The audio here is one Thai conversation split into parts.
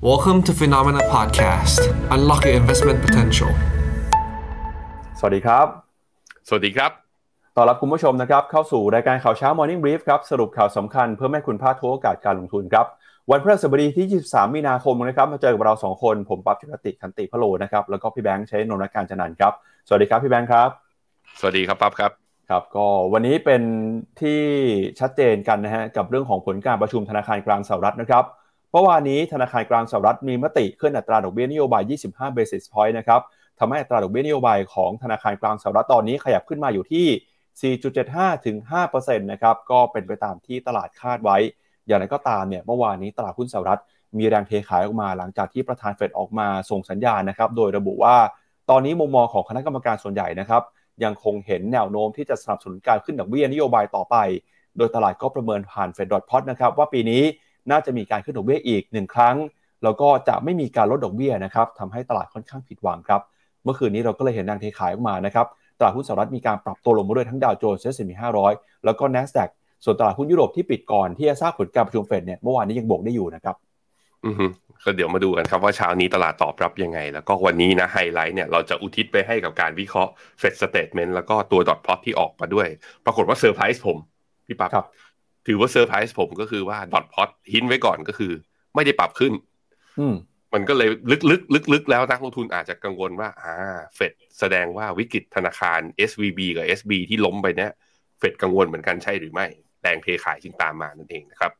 Welcome to Phenomena Podcast. Unlock your investment potential. สวัสดีครับ สวัสดีครับ ต้อนรับคุณผู้ชมนะครับ เข้าสู่รายการข่าวเช้า Morning Brief ครับ สรุปข่าวสำคัญเพื่อให้คุณพลาดทุกโอกาสการลงทุนครับ วันพฤหัสบดีที่ 23 มีนาคมนะครับ มาเจอกับเรา 2 คน ผมปั๊บจุกติคันติพะโลนะครับ แล้วก็พี่แบงค์ใช้นนท์การจันนันท์ครับ สวัสดีครับพี่แบงค์ครับ สวัสดีครับปั๊บครับ ครับ ก็วันนี้เป็นที่ชัดเจนกันนะฮะกับเรื่องของผลการประชุมธนาคารกลางสหรัฐนะครับ เมื่อวานนี้ธนาคารกลางสหรัฐมีมติขึ้นอัตราดอกเบี้ยนโยบาย 25 basis point นะครับทำให้อัตราดอกเบี้ยนโยบายของธนาคารกลางสหรัฐตอนนี้ขยับขึ้นมาอยู่ที่ 4.75 ถึง 5%นะครับ ก็เป็นไปตามที่ตลาดคาดไว้ อย่างไรก็ตามเนี่ย เมื่อวานนี้ตลาดหุ้นสหรัฐมีแรงเทขายออกมาหลังจากที่ประธานเฟดออกมาส่งสัญญาณนะครับ โดยระบุว่า ตอนนี้มุมมองของคณะกรรมการส่วนใหญ่นะครับ ยังคงเห็นแนวโน้มที่จะสนับสนุนการขึ้นดอกเบี้ยนโยบายต่อไป โดยตลาดก็ประเมินผ่านเฟดดอทพอตนะครับว่าปีนี้ น่าจะมีการขึ้นดอกเบี้ยอีกหนึ่งครั้ง แล้วก็จะไม่มีการลดดอกเบี้ยนะครับทำให้ตลาดค่อนข้างผิดหวังครับ เมื่อคืนนี้เราก็เลยเห็นแรงเทขายออกมานะครับตลาดหุ้นสหรัฐมีการปรับตัวลงมาด้วยทั้งดาวโจนส์เซ็นด์ห้าร้อยแล้วก็ NASDAQ ส่วนตลาดหุ้นยุโรปที่ปิดก่อนที่จะทราบผลการประชุมเฟดเนี่ยเมื่อวานนี้ยังบวกได้อยู่นะครับอือฮึก็เดี๋ยวมาดูกันครับว่าเช้านี้ตลาดตอบรับยังไง แล้วก็วันนี้นะไฮไลท์เนี่ยเราจะอุทิศไปให้กับการวิเคราะห์Fed statement แล้วก็ตัว dot plot ที่ออกมาด้วย ปรากฏว่าเซอร์ไพรส์ผมพี่ปั๊บครับ ถือว่าเซอร์ไพรส์ผมก็คือว่า dot plot หินไว้ก่อนก็คือ ไม่ได้ปรับขึ้น อืมมันก็เลยลึกๆลึกๆแล้วนักลงทุนอาจจะกังวลว่า อ่า เฟดแสดงว่าวิกฤตธนาคาร SVB กับ SB ที่ล้มไปเนี่ยเฟดกังวลเหมือนกันใช่หรือไม่แรงเทขายจึงตามมานั่นเองนะครับ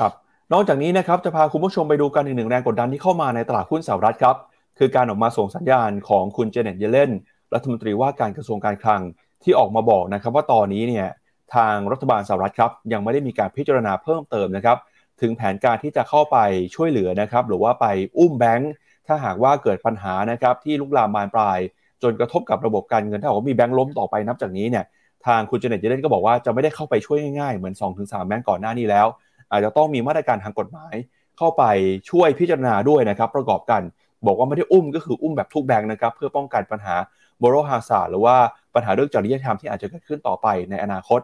ครับ นอกจากนี้นะครับจะพาคุณผู้ชมไปดูกันอีกหนึ่งแรงกดดันที่เข้ามาในตลาดหุ้นสหรัฐครับ คือการออกมาส่งสัญญาณของคุณเจเน็ตเยเลนรัฐมนตรีว่าการกระทรวงการคลังที่ออกมาบอกนะครับว่าตอนนี้เนี่ย ทางรัฐบาลสหรัฐครับยังไม่ได้มีการพิจารณาเพิ่มเติมนะครับถึงแผนการที่จะเข้าไปช่วยเหลือนะครับหรือว่าไปอุ้มแบงค์ถ้าหากว่าเกิดปัญหานะครับที่ลุกลามบานปลาย จนกระทบกับระบบการเงินถ้าว่ามีแบงค์ล้มต่อไปนับจากนี้เนี่ยทางคุณเจเน็ตเยเลนก็บอกว่าจะไม่ได้เข้าไปช่วยง่ายๆ เหมือน 2-3 แบงค์ก่อนหน้านี้แล้ว อาจจะต้องมีมาตรการทางกฎหมาย เข้าไปช่วยพิจารณาด้วยนะครับประกอบกันบอกว่าไม่ได้อุ้มก็คืออุ้มแบบทุกแบงค์นะครับเพื่อป้องกันปัญหา moral hazard หรือว่าปัญหาเรื่องจริยธรรมที่อาจจะเกิดขึ้นต่อไปในอนาคต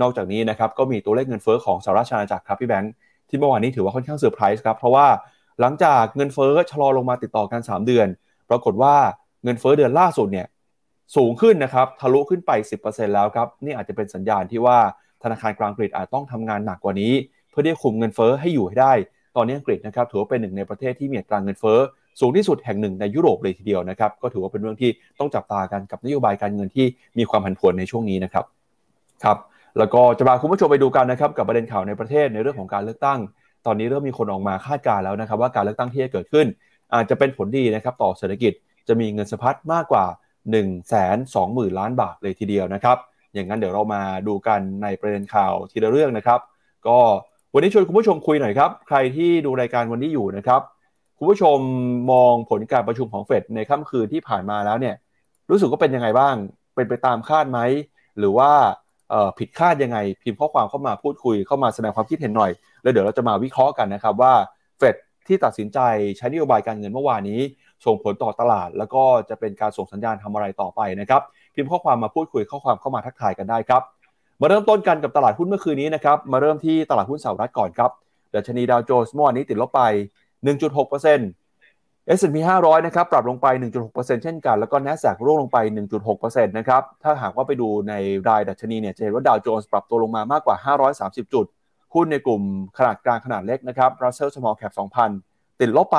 นอกจากนี้นะครับก็มีตัวเลขเงินเฟ้อของสหรัฐอาณาจักรครับพี่แบงค์ที่เมื่อวานนี้ถือว่าค่อนข้างเซอร์ไพรส์ครับเพราะว่าหลังจากเงินเฟ้อชะลอลงมาติดต่อกัน 3 เดือน ปรากฏว่าเงินเฟ้อเดือนล่าสุดเนี่ยสูงขึ้นนะครับทะลุขึ้นไป 10%แล้วครับนี่อาจจะเป็นสัญญาณที่ว่าธนาคารกลางอังกฤษอาจต้องทำงานหนักกว่านี้ เพื่อที่จะคุมเงินเฟ้อให้อยู่ให้ได้ ตอนนี้อังกฤษนะครับถือว่าเป็นหนึ่งในประเทศที่มีอัตราเงินเฟ้อสูงที่สุดแห่งหนึ่งในยุโรปเลยทีเดียวนะครับก็ถือว่าเป็นเรื่องที่ต้องจับตากันกับนโยบายการเงินที่มีความผันผวนในช่วงนี้นะครับครับ แล้วก็จะพาคุณผู้ชมไปดูกันนะครับกับประเด็นข่าวในประเทศในเรื่องของการเลือกตั้ง ตอนนี้เริ่มมีคนออกมาคาดการณ์แล้วนะครับว่าการเลือกตั้งที่จะเกิดขึ้น อาจจะเป็นผลดีนะครับต่อเศรษฐกิจจะมีเงินสะพัดมากกว่า 1 2 0 0 0 0 ล้านบาทเลยทีเดียวนะครับอย่างนั้นเดี๋ยวเรามาดูกันในประเด็นข่าวทีละเรื่องนะครับ ก็วันนี้ชวนคุณผู้ชมคุยหน่อยครับใครที่ดูรายการวันนี้อยู่นะครับคุณผู้ชมมองผลการประชุมของเฟดในค่ำคืนที่ผ่านมาแล้วเนี่ยรู้สึกว่าเป็นยังไงบ้าง เป็นไปตามคาดไหมหรือว่า ผิดคาดยังไง พิมพ์ข้อความเข้ามาพูดคุยเข้ามาแสดงความคิดเห็นหน่อย แล้วเดี๋ยวเราจะมาวิเคราะห์กันนะครับว่าเฟดที่ตัดสินใจใช้นโยบายการเงินเมื่อวานนี้ ส่งผลต่อตลาด แล้วก็จะเป็นการส่งสัญญาณทำอะไรต่อไปนะครับ พิมพ์ข้อความมาพูดคุยข้อความเข้ามาทักทายกันได้ครับ มาเริ่มต้นกันกับตลาดหุ้นเมื่อคืนนี้นะครับ มาเริ่มที่ตลาดหุ้นสหรัฐก่อนครับดัชนีดาวโจนส์เมื่อวานนี้ติดลบไป 1.6% S&P 500 นะครับปรับลงไป 1.6%เช่นกัน แล้วก็ NASDAQ ร่วงลงไป 1.6%นะครับ ถ้าหากว่าไปดูในรายดัชนีเนี่ยจะเห็นว่าดาวโจนส์ปรับตัวลงมามากกว่า 530 จุด หุ้นในกลุ่มขนาดกลางขนาดเล็กนะครับ Russell Small Cap 2,000 ติดลบไป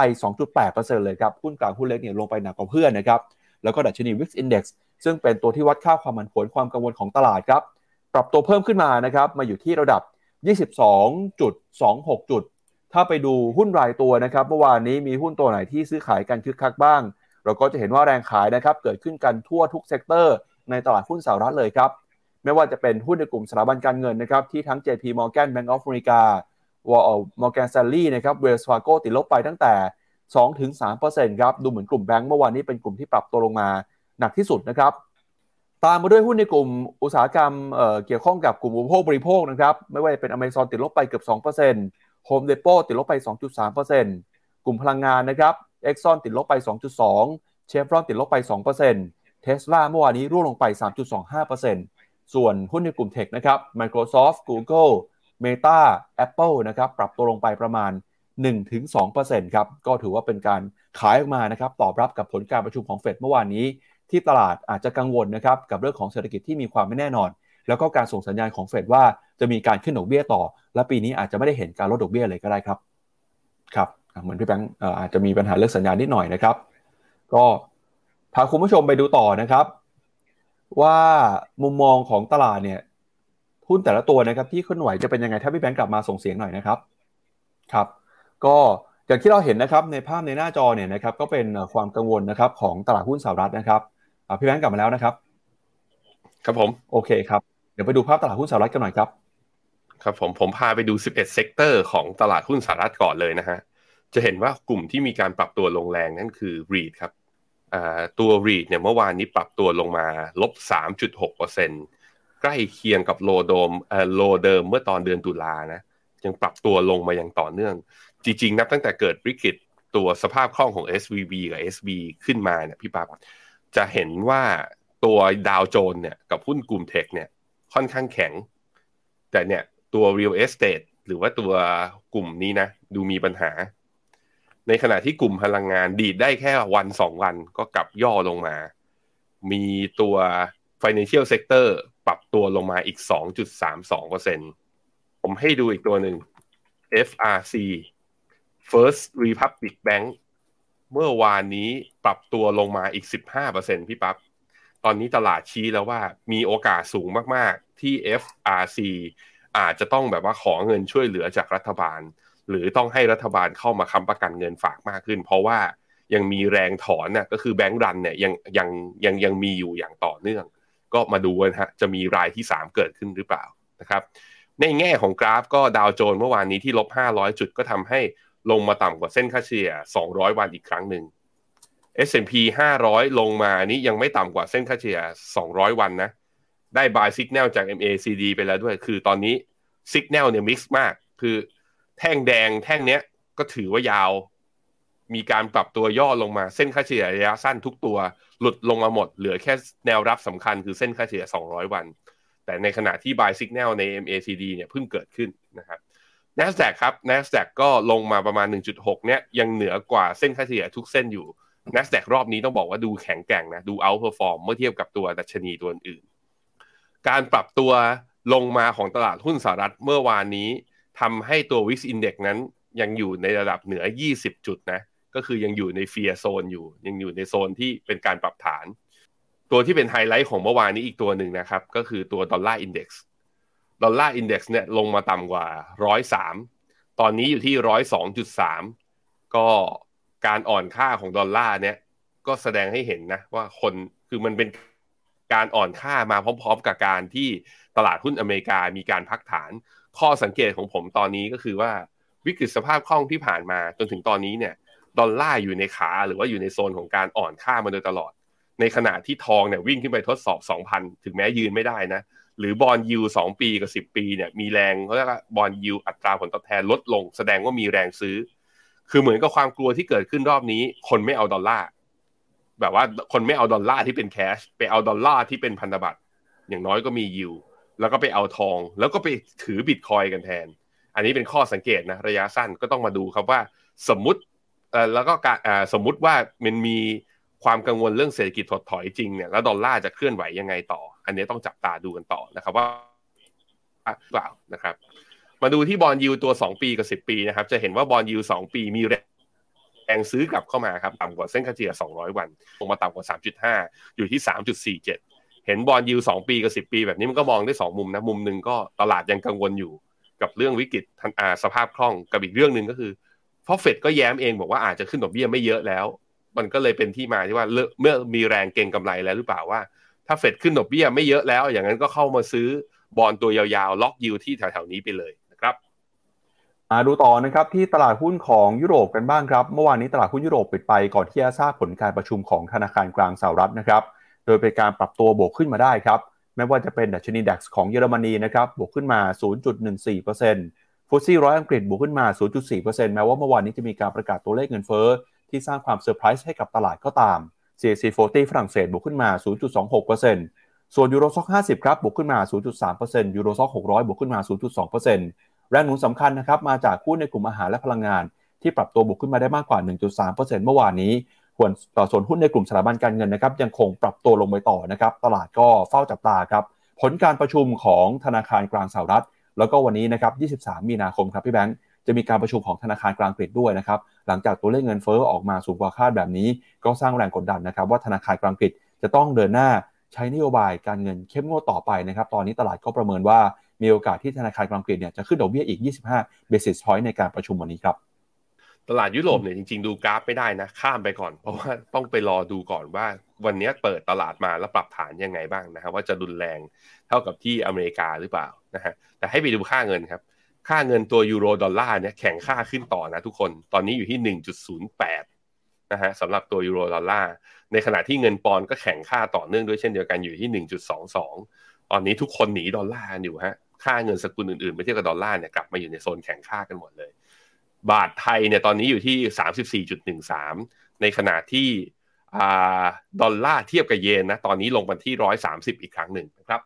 2.8%เลยครับ หุ้นกลางหุ้นเล็กเนี่ยลงไปหนักกว่าเพื่อนนะครับ แล้วก็ดัชนี VIX Index ซึ่งเป็นตัวที่วัดค่าความผันผวนความกังวลของตลาดครับ ปรับตัวเพิ่มขึ้นมานะครับ มาอยู่ที่ระดับ 22.26 จุด ถ้าไปดูหุ้นรายตัวนะครับเมื่อวานนี้มีหุ้นตัวไหนที่ซื้อขายกันคึกคักบ้าง เราก็จะเห็นว่าแรงขายนะครับเกิดขึ้นกันทั่วทุก sector ในตลาดหุ้นสหรัฐเลยครับ ไม่ว่าจะเป็นหุ้นในกลุ่มสถาบันการเงินนะครับที่ทั้ง JP Morgan Bank of America วอลมอร์แกนส a ลลี่นะครับเวลส์ฟาโกติดลบไปตั้งแต่ 2-3%ครับ ดูเหมือนกลุ่มแบงก์เมื่อวานนี้เป็นกลุ่มที่ปรับตัวลงมาหนักที่สุดนะครับ ตามมาด้วยหุ้นในกลุ่มอุตสาหกรรมเเกี่ยวข้องกับกลุ่มอุปโภคบริโภคนะครับ ไม่ว่าจะเป็น Amazon ติดลบไปเกือบ 2% Home Depot ติดลบไป 2.3%กลุ่มพลังงานนะครับ Exxon ติดลบไป 2.2 Chevron ติดลบไป2% Tesla เมื่อวานนี้ร่วงลงไป 3.25%ส่วนหุ้นในกลุ่มเทคนะครับ Microsoft Google Meta Apple นะครับปรับตัวลงไปประมาณ 1-2%ครับก็ถือว่าเป็นการขายออกมานะครับตอบรับกับผลการประชุมของเฟดเมื่อวานนี้ ที่ตลาดอาจจะกังวลนะครับกับเรื่องของเศรษฐกิจที่มีความไม่แน่นอน แล้วก็การส่งสัญญาณของเฟดว่าจะมีการขึ้นดอกเบี้ยต่อ และปีนี้อาจจะไม่ได้เห็นการลดดอกเบี้ยเลยก็ได้ครับ ครับ เหมือนพี่แบงค์อาจจะมีปัญหาเรื่องสัญญาณนิดหน่อยนะครับ ก็พาคุณผู้ชมไปดูต่อนะครับ ว่ามุมมองของตลาดเนี่ยหุ้นแต่ละตัวนะครับที่เคลื่อนไหวจะเป็นยังไงถ้าพี่แบงค์กลับมาส่งเสียงหน่อยนะครับครับ ก็อย่างที่เราเห็นนะครับในภาพในหน้าจอเนี่ยนะครับก็เป็นความกังวลนะครับของตลาดหุ้นสหรัฐนะครับพี่แบงค์กลับมาแล้วนะครับ ครับผม โอเคครับ เดี๋ยวไปดูภาพตลาดหุ้นสหรัฐกันหน่อยครับ ครับผม ผมพาไปดู 11 sector ของตลาดหุ้นสหรัฐก่อนเลยนะฮะ จะเห็นว่ากลุ่มที่มีการปรับตัวลงแรงนั่นคือ REIT ครับตัว REIT เนี่ยเมื่อวานนี้ปรับตัวลงมาลบ 3.6%ใกล้เคียงกับ low เดิมเอ่อ low เดิมเมื่อตอนเดือนตุลานะ ยังปรับตัวลงมาอย่างต่อเนื่อง จริงๆ นับตั้งแต่เกิดวิกฤตตัวสภาพคล่องของ SVB กับ SB ขึ้นมาเนี่ยพี่ปั๊บจะเห็นว่า ตัวดาวโจนเนี่ยกับหุ้นกลุ่มเทคเนี่ยค่อนข้างแข็ง แต่เนี่ยตัว real estate หรือว่าตัวกลุ่มนี้นะ ดูมีปัญหา ในขณะที่กลุ่มพลังงานดีดได้แค่วันสองวันก็กลับย่อลงมา มีตัว financial sector ปรับตัวลงมาอีก 2.32%ผมให้ดูอีกตัวหนึ่ง FRC First Republic Bank เมื่อวานนี้ปรับตัวลงมาอีก 15%พี่ปับ๊บ ตอนนี้ตลาดชี้แล้วว่ามีโอกาสสูงมากๆ ที่ FRC อาจจะต้องแบบว่าขอเงินช่วยเหลือจากรัฐบาล หรือต้องให้รัฐบาลเข้ามาค้ำประกันเงินฝากมากขึ้น เพราะว่ายังมีแรงถอนน่ะก็คือแบงก์รันเนี่ยยังยังยังยังมีอยู่อย่างต่อเนื่อง ก็มาดูนะฮะจะมีรายที่ 3 เกิดขึ้นหรือเปล่านะครับในแง่ของกราฟก็ดาวโจนเมื่อวานนี้ที่ลบ 500 จุดก็ทำให้ลงมาต่ำกว่าเส้นค่าเฉลี่ย 200 วันอีกครั้งหนึ่ง S&P 500 ลงมานี้ยังไม่ต่ำกว่าเส้นค่าเฉลี่ย 200 วันนะ ได้ buy signal จาก MACD ไปแล้วด้วย คือตอนนี้ signal เนี่ย mix มาก คือแท่งแดงแท่งเนี้ยก็ถือว่ายาว มีการปรับตัวย่อลงมาเส้นค่าเฉลี่ยระยะสั้นทุกตัว หลุดลงมาหมด เหลือแค่แนวรับสำคัญคือเส้นค่าเฉลี่ย 200 วัน แต่ในขณะที่ buy signal ใน MACD เนี่ยเพิ่งเกิดขึ้นนะครับ NASDAQ ครับ NASDAQ ก็ลงมาประมาณ 1.6 เนี่ยยังเหนือกว่าเส้นค่าเฉลี่ยทุกเส้นอยู่ NASDAQ รอบนี้ต้องบอกว่าดูแข็งแกร่งนะดู outperform เมื่อเทียบกับตัวดัชนีตัวอื่น การปรับตัวลงมาของตลาดหุ้นสหรัฐเมื่อวานนี้ทำให้ตัว Wix Index นั้นยังอยู่ในระดับเหนือ 20 จุดนะก็คือยังอยู่ในเฟียโซนอยู่ ยังอยู่ในโซนที่เป็นการปรับฐาน ตัวที่เป็นไฮไลท์ของเมื่อวานนี้อีกตัวหนึ่งนะครับ ก็คือตัว Dollar Index Dollar Index เนี่ยลงมาต่ำกว่า 103 ตอนนี้อยู่ที่ 102.3 ก็ การอ่อนค่าของดอลลาร์เนี่ยก็แสดงให้เห็นนะว่าคนคือมันเป็นการอ่อนค่ามาพร้อม ๆ กับการที่ตลาดหุ้นอเมริกามีการพักฐาน ข้อสังเกตของผมตอนนี้ก็คือว่าวิกฤตสภาพคล่องที่ผ่านมาจนถึงตอนนี้เนี่ยดอลลาร์อยู่ในขาหรือว่าอยู่ในโซนของการอ่อนค่ามาโดยตลอด ในขณะที่ทองเนี่ยวิ่งขึ้นไปทดสอบ 2,000 ถึงแม้ยืนไม่ได้นะ หรือ bond yield สองปีกับ 10 ปีเนี่ยมีแรงเขาเรียกว่า bond yield อัตราผลตอบแทนลดลง แสดงว่ามีแรงซื้อ คือเหมือนกับความกลัวที่เกิดขึ้นรอบนี้ คนไม่เอาดอลลาร์แบบว่าคนไม่เอาดอลลาร์ที่เป็น cash ไปเอาดอลลาร์ที่เป็นพันธบัตรอย่างน้อยก็มียูแล้วก็ไปเอาทอง แล้วก็ไปถือบิตคอยน์กันแทน อันนี้เป็นข้อสังเกตนะ ระยะสั้นก็ต้องมาดูครับว่าสมมติแล้วก็สมมติว่ามันมีความกังวลเรื่องเศรษฐกิจถดถอยจริงเนี่ยแล้วดอลลาร์จะเคลื่อนไหวยังไงต่อ อันนี้ต้องจับตาดูกันต่อนะครับว่าเปล่านะครับ มาดูที่บอลยูตัว 2 ปีกับ 10 ปีนะครับ จะเห็นว่าบอลยู2 ปีมีแรงซื้อกลับเข้ามาครับต่ำกว่าเส้นค่าเฉลี่ย 200 วันลงมาต่ำกว่า 3.5 อยู่ที่ 3.47 เห็นบอลยู2 ปีกับ 10 ปีแบบนี้มันก็มองได้ 2 มุมนะ มุมหนึ่งก็ตลาดยังกังวลอยู่กับเรื่องวิกฤตสภาพคล่องกับอีกเรื่องหนึ่งก็คือเพราะเฟดก็แย้มเองบอกว่าอาจจะขึ้นดอกเบี้ยไม่เยอะแล้ว มันก็เลยเป็นที่มาที่ว่าเมื่อมีแรงเก็งกำไรแล้วหรือเปล่าว่า ถ้าเฟดขึ้นดอกเบี้ยไม่เยอะแล้ว อย่างนั้นก็เข้ามาซื้อบอลตัวยาวๆ ล็อกยิวที่แถวๆนี้ไปเลย มาดูต่อนะครับที่ตลาดหุ้นของยุโรปกันบ้างครับ เมื่อวานนี้ตลาดหุ้นยุโรปปิดไปก่อนที่จะทราบผลการประชุมของธนาคารกลางสหรัฐนะครับ โดยเป็นการปรับตัวบวกขึ้นมาได้ครับไม่ว่าจะเป็นดัชนี DAX ของเยอรมนีนะครับบวกขึ้นมา 0.14% FTSE ร้อยอังกฤษบวกขึ้นมา 0.4%แม้ว่าเมื่อวานนี้จะมีการประกาศตัวเลขเงินเฟ้อที่สร้างความเซอร์ไพรส์ให้กับตลาดก็ตาม CAC 40ฝรั่งเศสบวกขึ้นมา 0.26%ส่วน Euro Stoxx 50 ครับบวกขึ้นมา 0.3% Euro Stoxx 600 บวกขึ้นมา 0.2% แรงหนุนสำคัญนะครับมาจากหุ้นในกลุ่มอาหารและพลังงาน ที่ปรับตัวบวกขึ้นมาได้มากกว่า 1.3%เมื่อวานนี้ส่วนต่อส่วนหุ้นในกลุ่มสถาบันการเงินนะครับยังคงปรับตัวลงไปต่อนะครับตลาดก็เฝ้าจับตาครับผลการประชุมของธนาคารกลางสหรัฐ แล้วก็วันนี้นะครับ 23 มีนาคมครับพี่แบงค์จะมีการประชุมของธนาคารกลางอังกฤษด้วยนะครับ หลังจากตัวเลขเงินเฟ้อออกมาสูงกว่าคาดแบบนี้ ก็สร้างแรงกดดันนะครับ ว่าธนาคารกลางอังกฤษจะต้องเดินหน้าใช้นโยบายการเงินเข้มงวดต่อไปนะครับ ตอนนี้ตลาดก็ประเมินว่า มีโอกาสที่ธนาคารกลางอังกฤษเนี่ยจะขึ้นดอกเบี้ยอีก 25 basis point ในการประชุมวันนี้ครับตลาดยุโรปเนี่ยจริงๆดูกราฟไม่ได้นะ ข้ามไปก่อน เพราะว่าต้องไปรอดูก่อนว่าวันนี้เปิดตลาดมาแล้วปรับฐานยังไงบ้างนะครับว่าจะรุนแรงเท่ากับที่อเมริกาหรือเปล่านะฮะแต่ให้ไปดูค่าเงินครับ ค่าเงินตัวยูโรดอลลาร์เนี่ยแข็งค่าขึ้นต่อนะทุกคนตอนนี้อยู่ที่ 1.08นะฮะสำหรับตัวยูโรดอลลาร์ในขณะที่เงินปอนด์ก็แข็งค่าต่อเนื่องด้วยเช่นเดียวกันอยู่ที่ 1.22 ตอนนี้ทุกคนหนีดอลลาร์อยู่ฮะ ค่าเงินสกุลอื่นๆเมื่อเทียบกับดอลลาร์เนี่ยกลับมาอยู่ในโซนแข็งค่ากันหมดเลย บาทไทยเนี่ยตอนนี้อยู่ที่ 34.13 ในขณะที่ดอลลาร์เทียบกับเยนนะตอนนี้ลงมาที่ 130 อีกครั้งหนึ่งนะครับ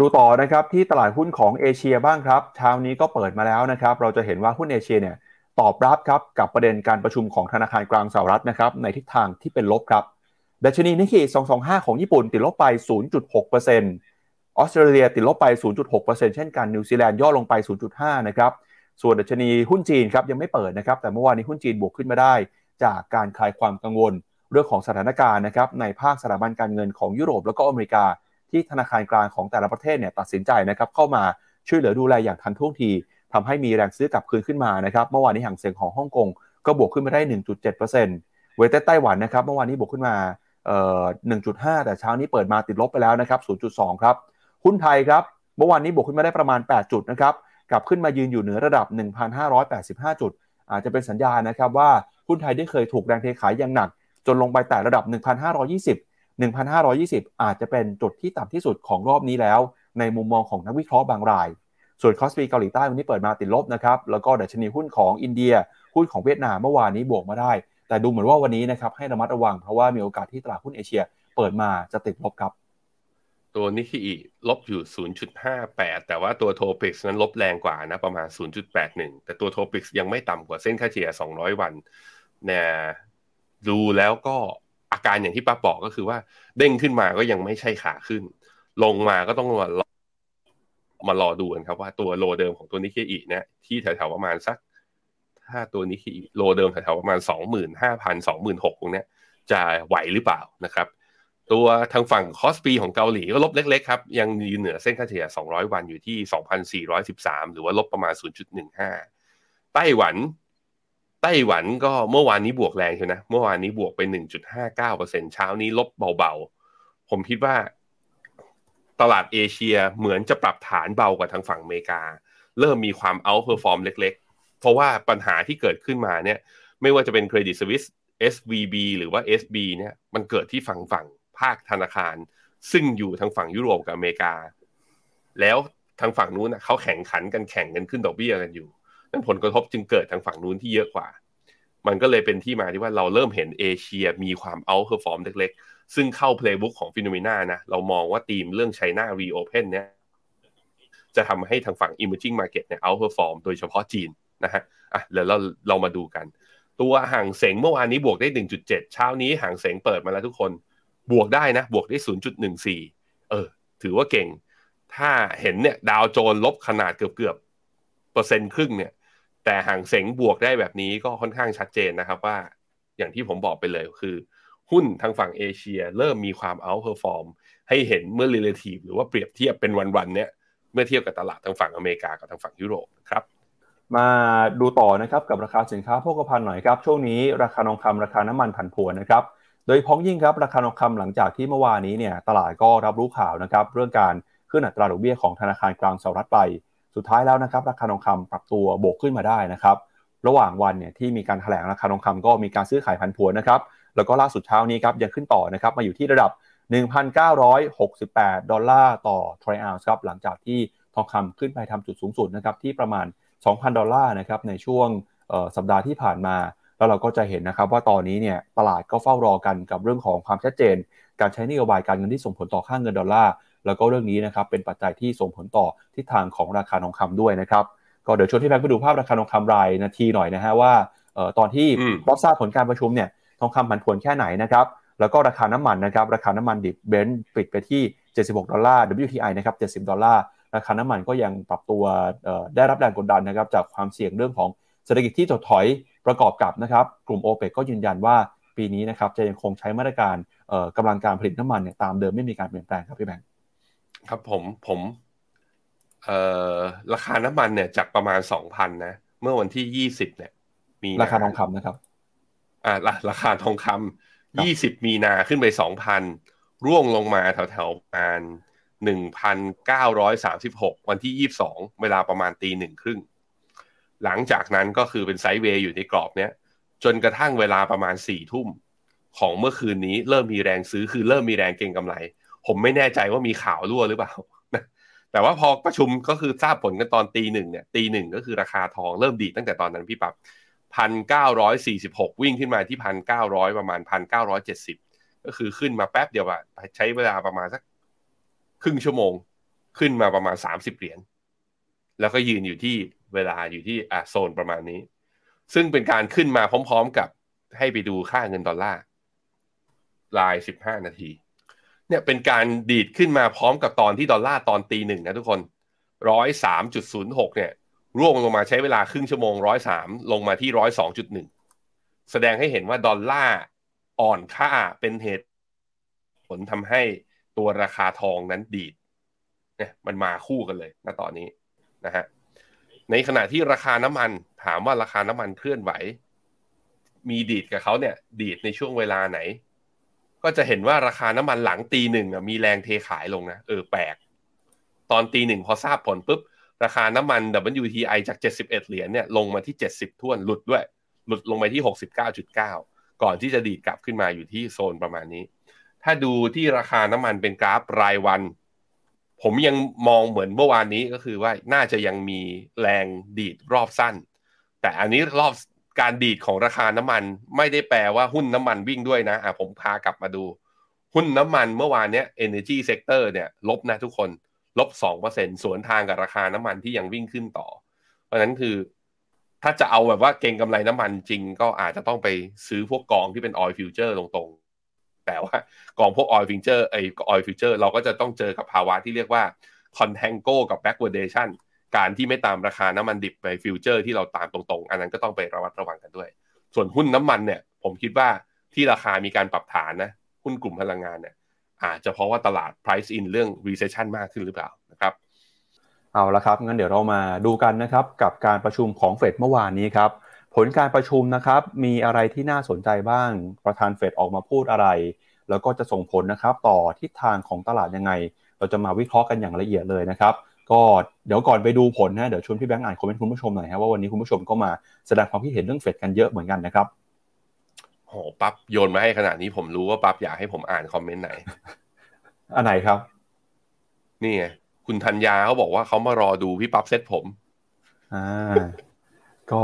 ดูต่อนะครับที่ตลาดหุ้นของเอเชียบ้างครับเช้านี้ก็เปิดมาแล้วนะครับ เราจะเห็นว่าหุ้นเอเชียเนี่ยตอบรับครับกับประเด็นการประชุมของธนาคารกลางสหรัฐนะครับในทิศทางที่เป็นลบครับดัชนีนิกเคอิ225 ของญี่ปุ่นติดลบไป 0.6% ออสเตรเลียติดลบไป 0.6%เช่นกันนิวซีแลนด์ย่อลงไป 0.5 นะครับส่วนดัชนีหุ้นจีนครับยังไม่เปิดนะครับแต่เมื่อวานนี้หุ้นจีนบวกขึ้นมาได้ จากการคลายความกังวล เรื่องของสถานการณ์นะครับในภาคสถาบันการเงินของยุโรปแล้วก็อเมริกา ที่ธนาคารกลางของแต่ละประเทศเนี่ยตัดสินใจนะครับเข้ามาช่วยเหลือดูแลอย่างทันท่วงทีทำให้มีแรงซื้อกลับคืนขึ้นมานะครับเมื่อวานนี้ฮั่งเส็งของฮ่องกงก็บวกขึ้นมาได้ 1.7%เวทไต้หวันนะครับเมื่อวานนี้บวกขึ้นมาเอ่อ1.5 แต่เช้านี้เปิดมาติดลบไปแล้วนะครับ0.2 ครับ หุ้นไทยครับเมื่อวานนี้บวกขึ้นมาได้ประมาณ 8 จุดนะครับกลับขึ้นมายืนอยู่เหนือระดับ 1,585 จุด อาจจะเป็นสัญญาณนะครับว่าหุ้นไทยได้เคยถูกแรงเทขายอย่างหนัก จนลงไปแต่ระดับ 1,520 1,520 อาจจะเป็นจุดที่ต่ำที่สุดของรอบนี้แล้ว ในมุมมองของนักวิเคราะห์บางราย ส่วน KOSPI เกาหลีใต้วันนี้เปิดมาติดลบนะครับแล้วก็ดัชนีหุ้นของอินเดียหุ้นของเวียดนามเมื่อวานนี้บวกมาได้ แต่ดูเหมือนว่าวันนี้นะครับให้ระมัดระวังเพราะว่ามีโอกาสที่ตลาดหุ้นเอเชีย เปิดมาจะติดลบครับ ตัวนิเคอิลบอยู่ 0.58 แต่ว่าตัว TOPIX นั้นลบแรงกว่านะ ประมาณ 0.81 แต่ตัว TOPIX ยังไม่ต่ำกว่าเส้นค่าเฉลี่ย 200 วันเนี่ยดูแล้วก็อาการอย่างที่ป้าบอกก็คือว่า เด้งขึ้นมาก็ยังไม่ใช่ขาขึ้น ลงมาก็ต้องมารอมารอดูกันครับว่าตัว low เดิมของตัวนิเคอิเนี่ยที่แถวๆประมาณสัก ถ้าตัวนิเคอิ low เดิมแถวๆประมาณ 25,000 26,000ตรงเนี้ยจะไหวหรือเปล่านะครับ ตัวทางฝั่ง KOSPI ของเกาหลีก็ลบเล็กๆครับ ยังยืนเหนือเส้นค่าเฉลี่ย 200 วันอยู่ที่ 2,413 หรือว่าลบประมาณ 0.15 ไต้หวัน ไต้หวันก็เมื่อวานนี้บวกแรงใช่ไหมเมื่อวานนี้บวกไป 1.59%เช้านี้ลบเบาๆ ผมคิดว่า ตลาดเอเชียเหมือนจะปรับฐานเบากว่าทางฝั่งอเมริกา เริ่มมีความ outperform เล็กๆ เพราะว่าปัญหาที่เกิดขึ้นมาเนี่ย ไม่ว่าจะเป็น Credit Suisse SVB หรือว่า SB เนี่ย มันเกิดที่ฝั่งฝั่ง ภาคธนาคาร ซึ่งอยู่ทางฝั่งยุโรปกับอเมริกา แล้วทางฝั่งนู้นเขาแข่งขันกันแข่งกันขึ้นดอกเบี้ยกันอยู่นั้นผลกระทบจึงเกิดทางฝั่งนู้นที่เยอะกว่า มันก็เลยเป็นที่มาที่ว่าเราเริ่มเห็นเอเชียมีความ outperform เล็กๆ ซึ่งเข้า playbook ของ FINNOMENA นะ เรามองว่าทีมเรื่อง China reopen เนี่ยจะทำให้ทางฝั่ง emerging market เนี่ย outperform โดยเฉพาะจีนนะฮะ อะเดี๋ยวเราเรามาดูกัน ตัวฮั่งเส็งเมื่อวานนี้บวกได้ 1.7 เช้านี้ฮั่งเส็งเปิดมาแล้วทุกคน บวกได้นะบวกได้ 0.14 เออ ถือว่าเก่ง ถ้าเห็นเนี่ยดาวโจนส์ลบขนาดเกือบเกือบเปอร์เซ็นต์ครึ่งเนี่ย แต่ฮั่งเส็งบวกได้แบบนี้ก็ค่อนข้างชัดเจนนะครับว่า อย่างที่ผมบอกไปเลยคือ หุ้นทางฝั่งเอเชีย เริ่มมีความ outperform ให้เห็นเมื่อ relative หรือว่าเปรียบเทียบเป็นวันๆเนี่ยเมื่อเทียบกับตลาดทางฝั่งอเมริกากับทางฝั่งยุโรปครับมาดูต่อนะครับกับราคาสินค้าโภคภัณฑ์หน่อยครับ ช่วงนี้ราคาทองคำราคาน้ำมันผันผวนนะครับ โดยเฉพาะอย่างยิ่งครับราคาทองคำหลังจากที่เมื่อวานนี้เนี่ยตลาดก็รับรู้ข่าวนะครับเรื่องการขึ้นอัตราดอกเบี้ยของธนาคารกลางสหรัฐไป สุดท้ายแล้วนะครับราคาทองคำปรับตัวโบกขึ้นมาได้นะครับระหว่างวันเนี่ยที่มีการแถลงราคาทองคำก็มีการซื้อขายพันผวนนะครับแล้วก็ล่าสุดเช้านี้ครับยังขึ้นต่อนะครับมาอยู่ที่ระดับ 1,968 ดอลลาร์ต่อทริอัลครับหลังจากที่ทองคำขึ้นไปทำจุดสูงสุดนะครับที่ประมาณ 2,000 ดอลลาร์นะครับในช่วงสัปดาห์ที่ผ่านมา แล้วเราก็จะเห็นนะครับว่าตอนนี้เนี่ยตลาดก็เฝ้ารอกันกับเรื่องของความชัดเจน การใช้นโยบายการเงินที่ส่งผลต่อค่าเงินดอลลาร์แล้วก็เรื่องนี้นะครับเป็นปัจจัยที่ส่งผลต่อทิศทางของราคาทองคำด้วยนะครับก็เดี๋ยวชวนพี่แบงค์ไปดูภาพราคาทองคำรายนาทีหน่อยนะฮะว่าเอ่อตอนที่อืมรับทราบผลการประชุมเนี่ยทองคำผันผวนแค่ไหนนะครับแล้วก็ราคาน้ำมันนะครับราคาน้ำมันดิบเบรนท์ปิดไปที่ 76 ดอลลาร์ WTI นะครับ 70 ดอลลาร์ราคาน้ำมันก็ยังปรับตัวเอ่อได้รับแรงกดดันนะครับจากความเสี่ยงเรื่องของเศรษฐกิจที่ถดถอย ประกอบกับนะครับกลุ่ม o p e ปก็ยืนยันว่าปีนี้นะครับจะยังคงใช้มาตรการเอ่อกำลังการผลิตน้ำมันเนี่ยตามเดิมไม่มีการเปลี่ยนแปลงครับพี่แบงค์ครับผมผมเอ่อราคาน้ำมันเนี่ยจากประมาณสองพันนะเมื่อวันที่ยี่สิบเนี่ยมีนราคาทองคำนะครับ อ่าราราคาทองคำยี่สิบมีนาขึ้นไปสองพันร่วงลงมาแถวแถวๆประมาณหนึ่งพันเก้าร้อยสามสิบหกวันที่ยี่สิบสองเวลาประมาณตีหนึ่งครึ่ง หลังจากนั้นก็คือเป็นไซด์เวย์อยู่ในกรอบเนี้ยจนกระทั่งเวลาประมาณสี่ทุ่มของเมื่อคืนนี้เริ่มมีแรงซื้อคือเริ่มมีแรงเก็งกำไร ผมไม่แน่ใจว่ามีข่าวรั่วหรือเปล่าแต่ว่าพอประชุมก็คือทราบผลกันตอนตีหนึ่งเนี่ยตีหนึ่งก็คือราคาทองเริ่มดีตั้งแต่ตอนนั้นพี่ปับพันเก้าร้อยสี่สิบหกวิ่งขึ้นมาที่พันเก้าร้อยประมาณพันเก้าร้อยเจ็ดสิบก็คือขึ้นมาแป๊บเดียวอะใช้เวลาประมาณสักครึ่งชั่วโมง ขึ้นมาประมาณสามสิบเหรียญแล้วก็ยืนอยู่ที่ เวลาอยู่ที่อะโซนประมาณนี้ ซึ่งเป็นการขึ้นมาพร้อมๆกับให้ไปดูค่าเงินดอลลาร์รายสิบห้านาที เนี่ยเป็นการดีดขึ้นมาพร้อมกับตอนที่ดอลลาร์ตอนตีหนึ่งนะทุกคนร้อยสามจุดศูนย์หกเนี่ย ร่วงลงมาใช้เวลาครึ่งชั่วโมงร้อยสามลงมาที่ร้อยสองจุดหนึ่งแสดงให้เห็นว่าดอลลาร์อ่อนค่าเป็นเหตุ ผลทำให้ตัวราคาทองนั้นดีดเนี่ยมันมาคู่กันเลยณตอนนี้นะฮะ ในขณะที่ราคาน้ำมัน ถามว่าราคาน้ำมันเคลื่อนไหว มีดีดกับเขาเนี่ย ดีดในช่วงเวลาไหน ก็จะเห็นว่าราคาน้ำมันหลังตีหนึ่งอะมีแรงเทขายลงนะเออแปลกตอนตีหนึ่งพอทราบผลปุ๊บ ราคาน้ำมัน WTI จาก 71 เหรียญเนี่ยลงมาที่ 70ท่วนหลุดด้วย หลุดลงไปที่ 69.9 ก่อนที่จะดีดกลับขึ้นมาอยู่ที่โซนประมาณนี้ ถ้าดูที่ราคาน้ำมันเป็นกราฟรายวัน ผมยังมองเหมือนเมื่อวานนี้ก็คือว่าน่าจะยังมีแรงดีดรอบสั้น แต่อันนี้รอบการดีดของราคาน้ำมันไม่ได้แปลว่าหุ้นน้ำมันวิ่งด้วยนะอะผมพากลับมาดู หุ้นน้ำมันเมื่อวานเนี้ย energy sector เนี่ยลบนะทุกคนลบสองเปอร์เซ็นสวนทางกับราคาน้ำมันที่ยังวิ่งขึ้นต่อ เพราะฉะนั้นคือถ้าจะเอาแบบว่าเก็งกำไรน้ำมันจริงก็อาจจะต้องไปซื้อพวกกองที่เป็น oil future ตรงๆแต่ ว่ากองพวก oil future ไอ้ oil future เราก็จะต้องเจอกับภาวะที่เรียกว่า contango กับ backwardation การที่ไม่ตามราคาน้ำมันดิบไปฟิวเจอร์ที่เราตามตรงๆ อันนั้นก็ต้องไประมัดระวังกันด้วย ส่วนหุ้นน้ำมันเนี่ย ผมคิดว่าที่ราคามีการปรับฐานนะหุ้นกลุ่มพลังงานเนี่ยอาจจะเพราะว่าตลาด price in เรื่อง recession มากขึ้นหรือเปล่านะครับเอาละครับงั้นเดี๋ยวเรามาดูกันนะครับกับการประชุมของเฟดเมื่อวานนี้ครับผลการประชุมนะครับมีอะไรที่น่าสนใจบ้างประธานเฟดออกมาพูดอะไร แล้วก็จะส่งผลนะครับต่อทิศทางของตลาดยังไง เราจะมาวิเคราะห์กันอย่างละเอียดเลยนะครับก็เดี๋ยวก่อนไปดูผลนะเดี๋ยวชวนพี่แบงค์อ่านคอมเมนต์คุณผู้ชมหน่อยฮะว่าวันนี้คุณผู้ชมก็มาแสดงความคิดเห็นเรื่องเฟดกันเยอะเหมือนกันนะครับโหปั๊บโยนมาให้ขนาดนี้ผมรู้ว่าปั๊บอยากให้ผมอ่านคอมเมนต์ไหนอันไหนครับ นี่ไงคุณธัญญาเขาบอกว่าเขามารอดูพี่ปั๊บเซตผมอ่าก็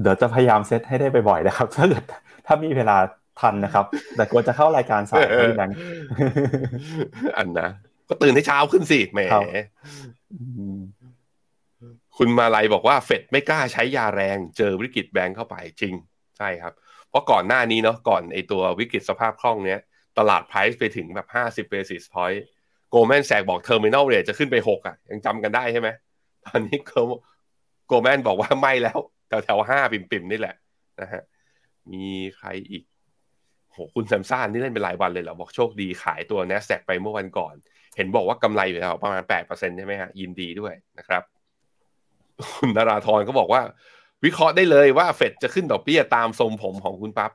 เดี๋ยวจะพยายามเซตให้ได้บ่อยๆนะครับถ้าเกิดถ้ามีเวลา ทันนะครับ แต่กลัวจะเข้ารายการสายครับพี่แบงค์อันนะก็ตื่นให้เช้าขึ้นสิแหมครับอืมคุณมาลัยบอกว่าเฟดไม่กล้าใช้ยาแรงเจอวิกฤตแบงค์เข้าไปจริง ใช่ครับ เพราะก่อนหน้านี้เนาะก่อนไอตัววิกฤตสภาพคล่องเนี้ย ตลาด price ไปถึงแบบ 50 basis point Goldman Sachs บอกเทอร์มิน l ลเรทจะขึ้นไป 6 อะ ยังจำกันได้ใช่ไหมตอนนี้ Goldman บอกว่าไม่แล้วแถวแถวห้าปริ่มๆนี่แหละนะฮะมีใครอีก โหคุณแซมซ่านนี่เล่นเป็นรายวันเลยเหรอ บอกโชคดีขายตัว NASDAQ ไปเมื่อวันก่อน เห็นบอกว่ากำไรอยู่แล้วประมาณ8%ใช่ไหมฮะยินดีด้วยนะครับ คุณนาราธรก็บอกว่า วิเคราะห์ได้เลยว่าเฟดจะขึ้นดอกเบี้ยตามทรงผมของคุณปั๊บ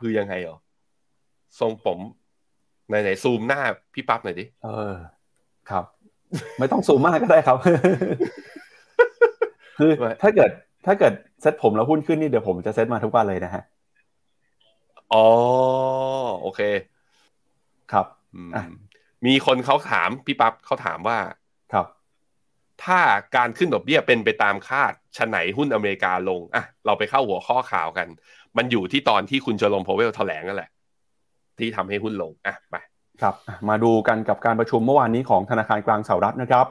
คือยังไงเหรอทรงผมไหนไหนซูมหน้าพี่ปั๊บหน่อยดิเออ ครับ ไม่ต้องซูมมากก็ได้ครับ คือไม่ถ้าเกิดถ้าเกิดเซ็ตผมแล้วหุ้นขึ้นนี่เดี๋ยวผมจะเซ็ตมาทุกวันเลยนะฮะ อ๋อโอเค ครับอืมอะมีคนเขาถามพี่ปั๊บเขาถามว่า ครับ ถ้าการขึ้นดอกเบี้ยเป็นไปตามคาดชะไหนหุ้นอเมริกาลงอะเราไปเข้าหัวข้อข่าวกัน มันอยู่ที่ตอนที่คุณเจอร์โลมพาวเวลแถลงนั่นแหละ ที่ทำให้หุ้นลงอะไปครับอะมาดูกันกับการประชุมเมื่อวานนี้ของธนาคารกลางสหรัฐนะครับ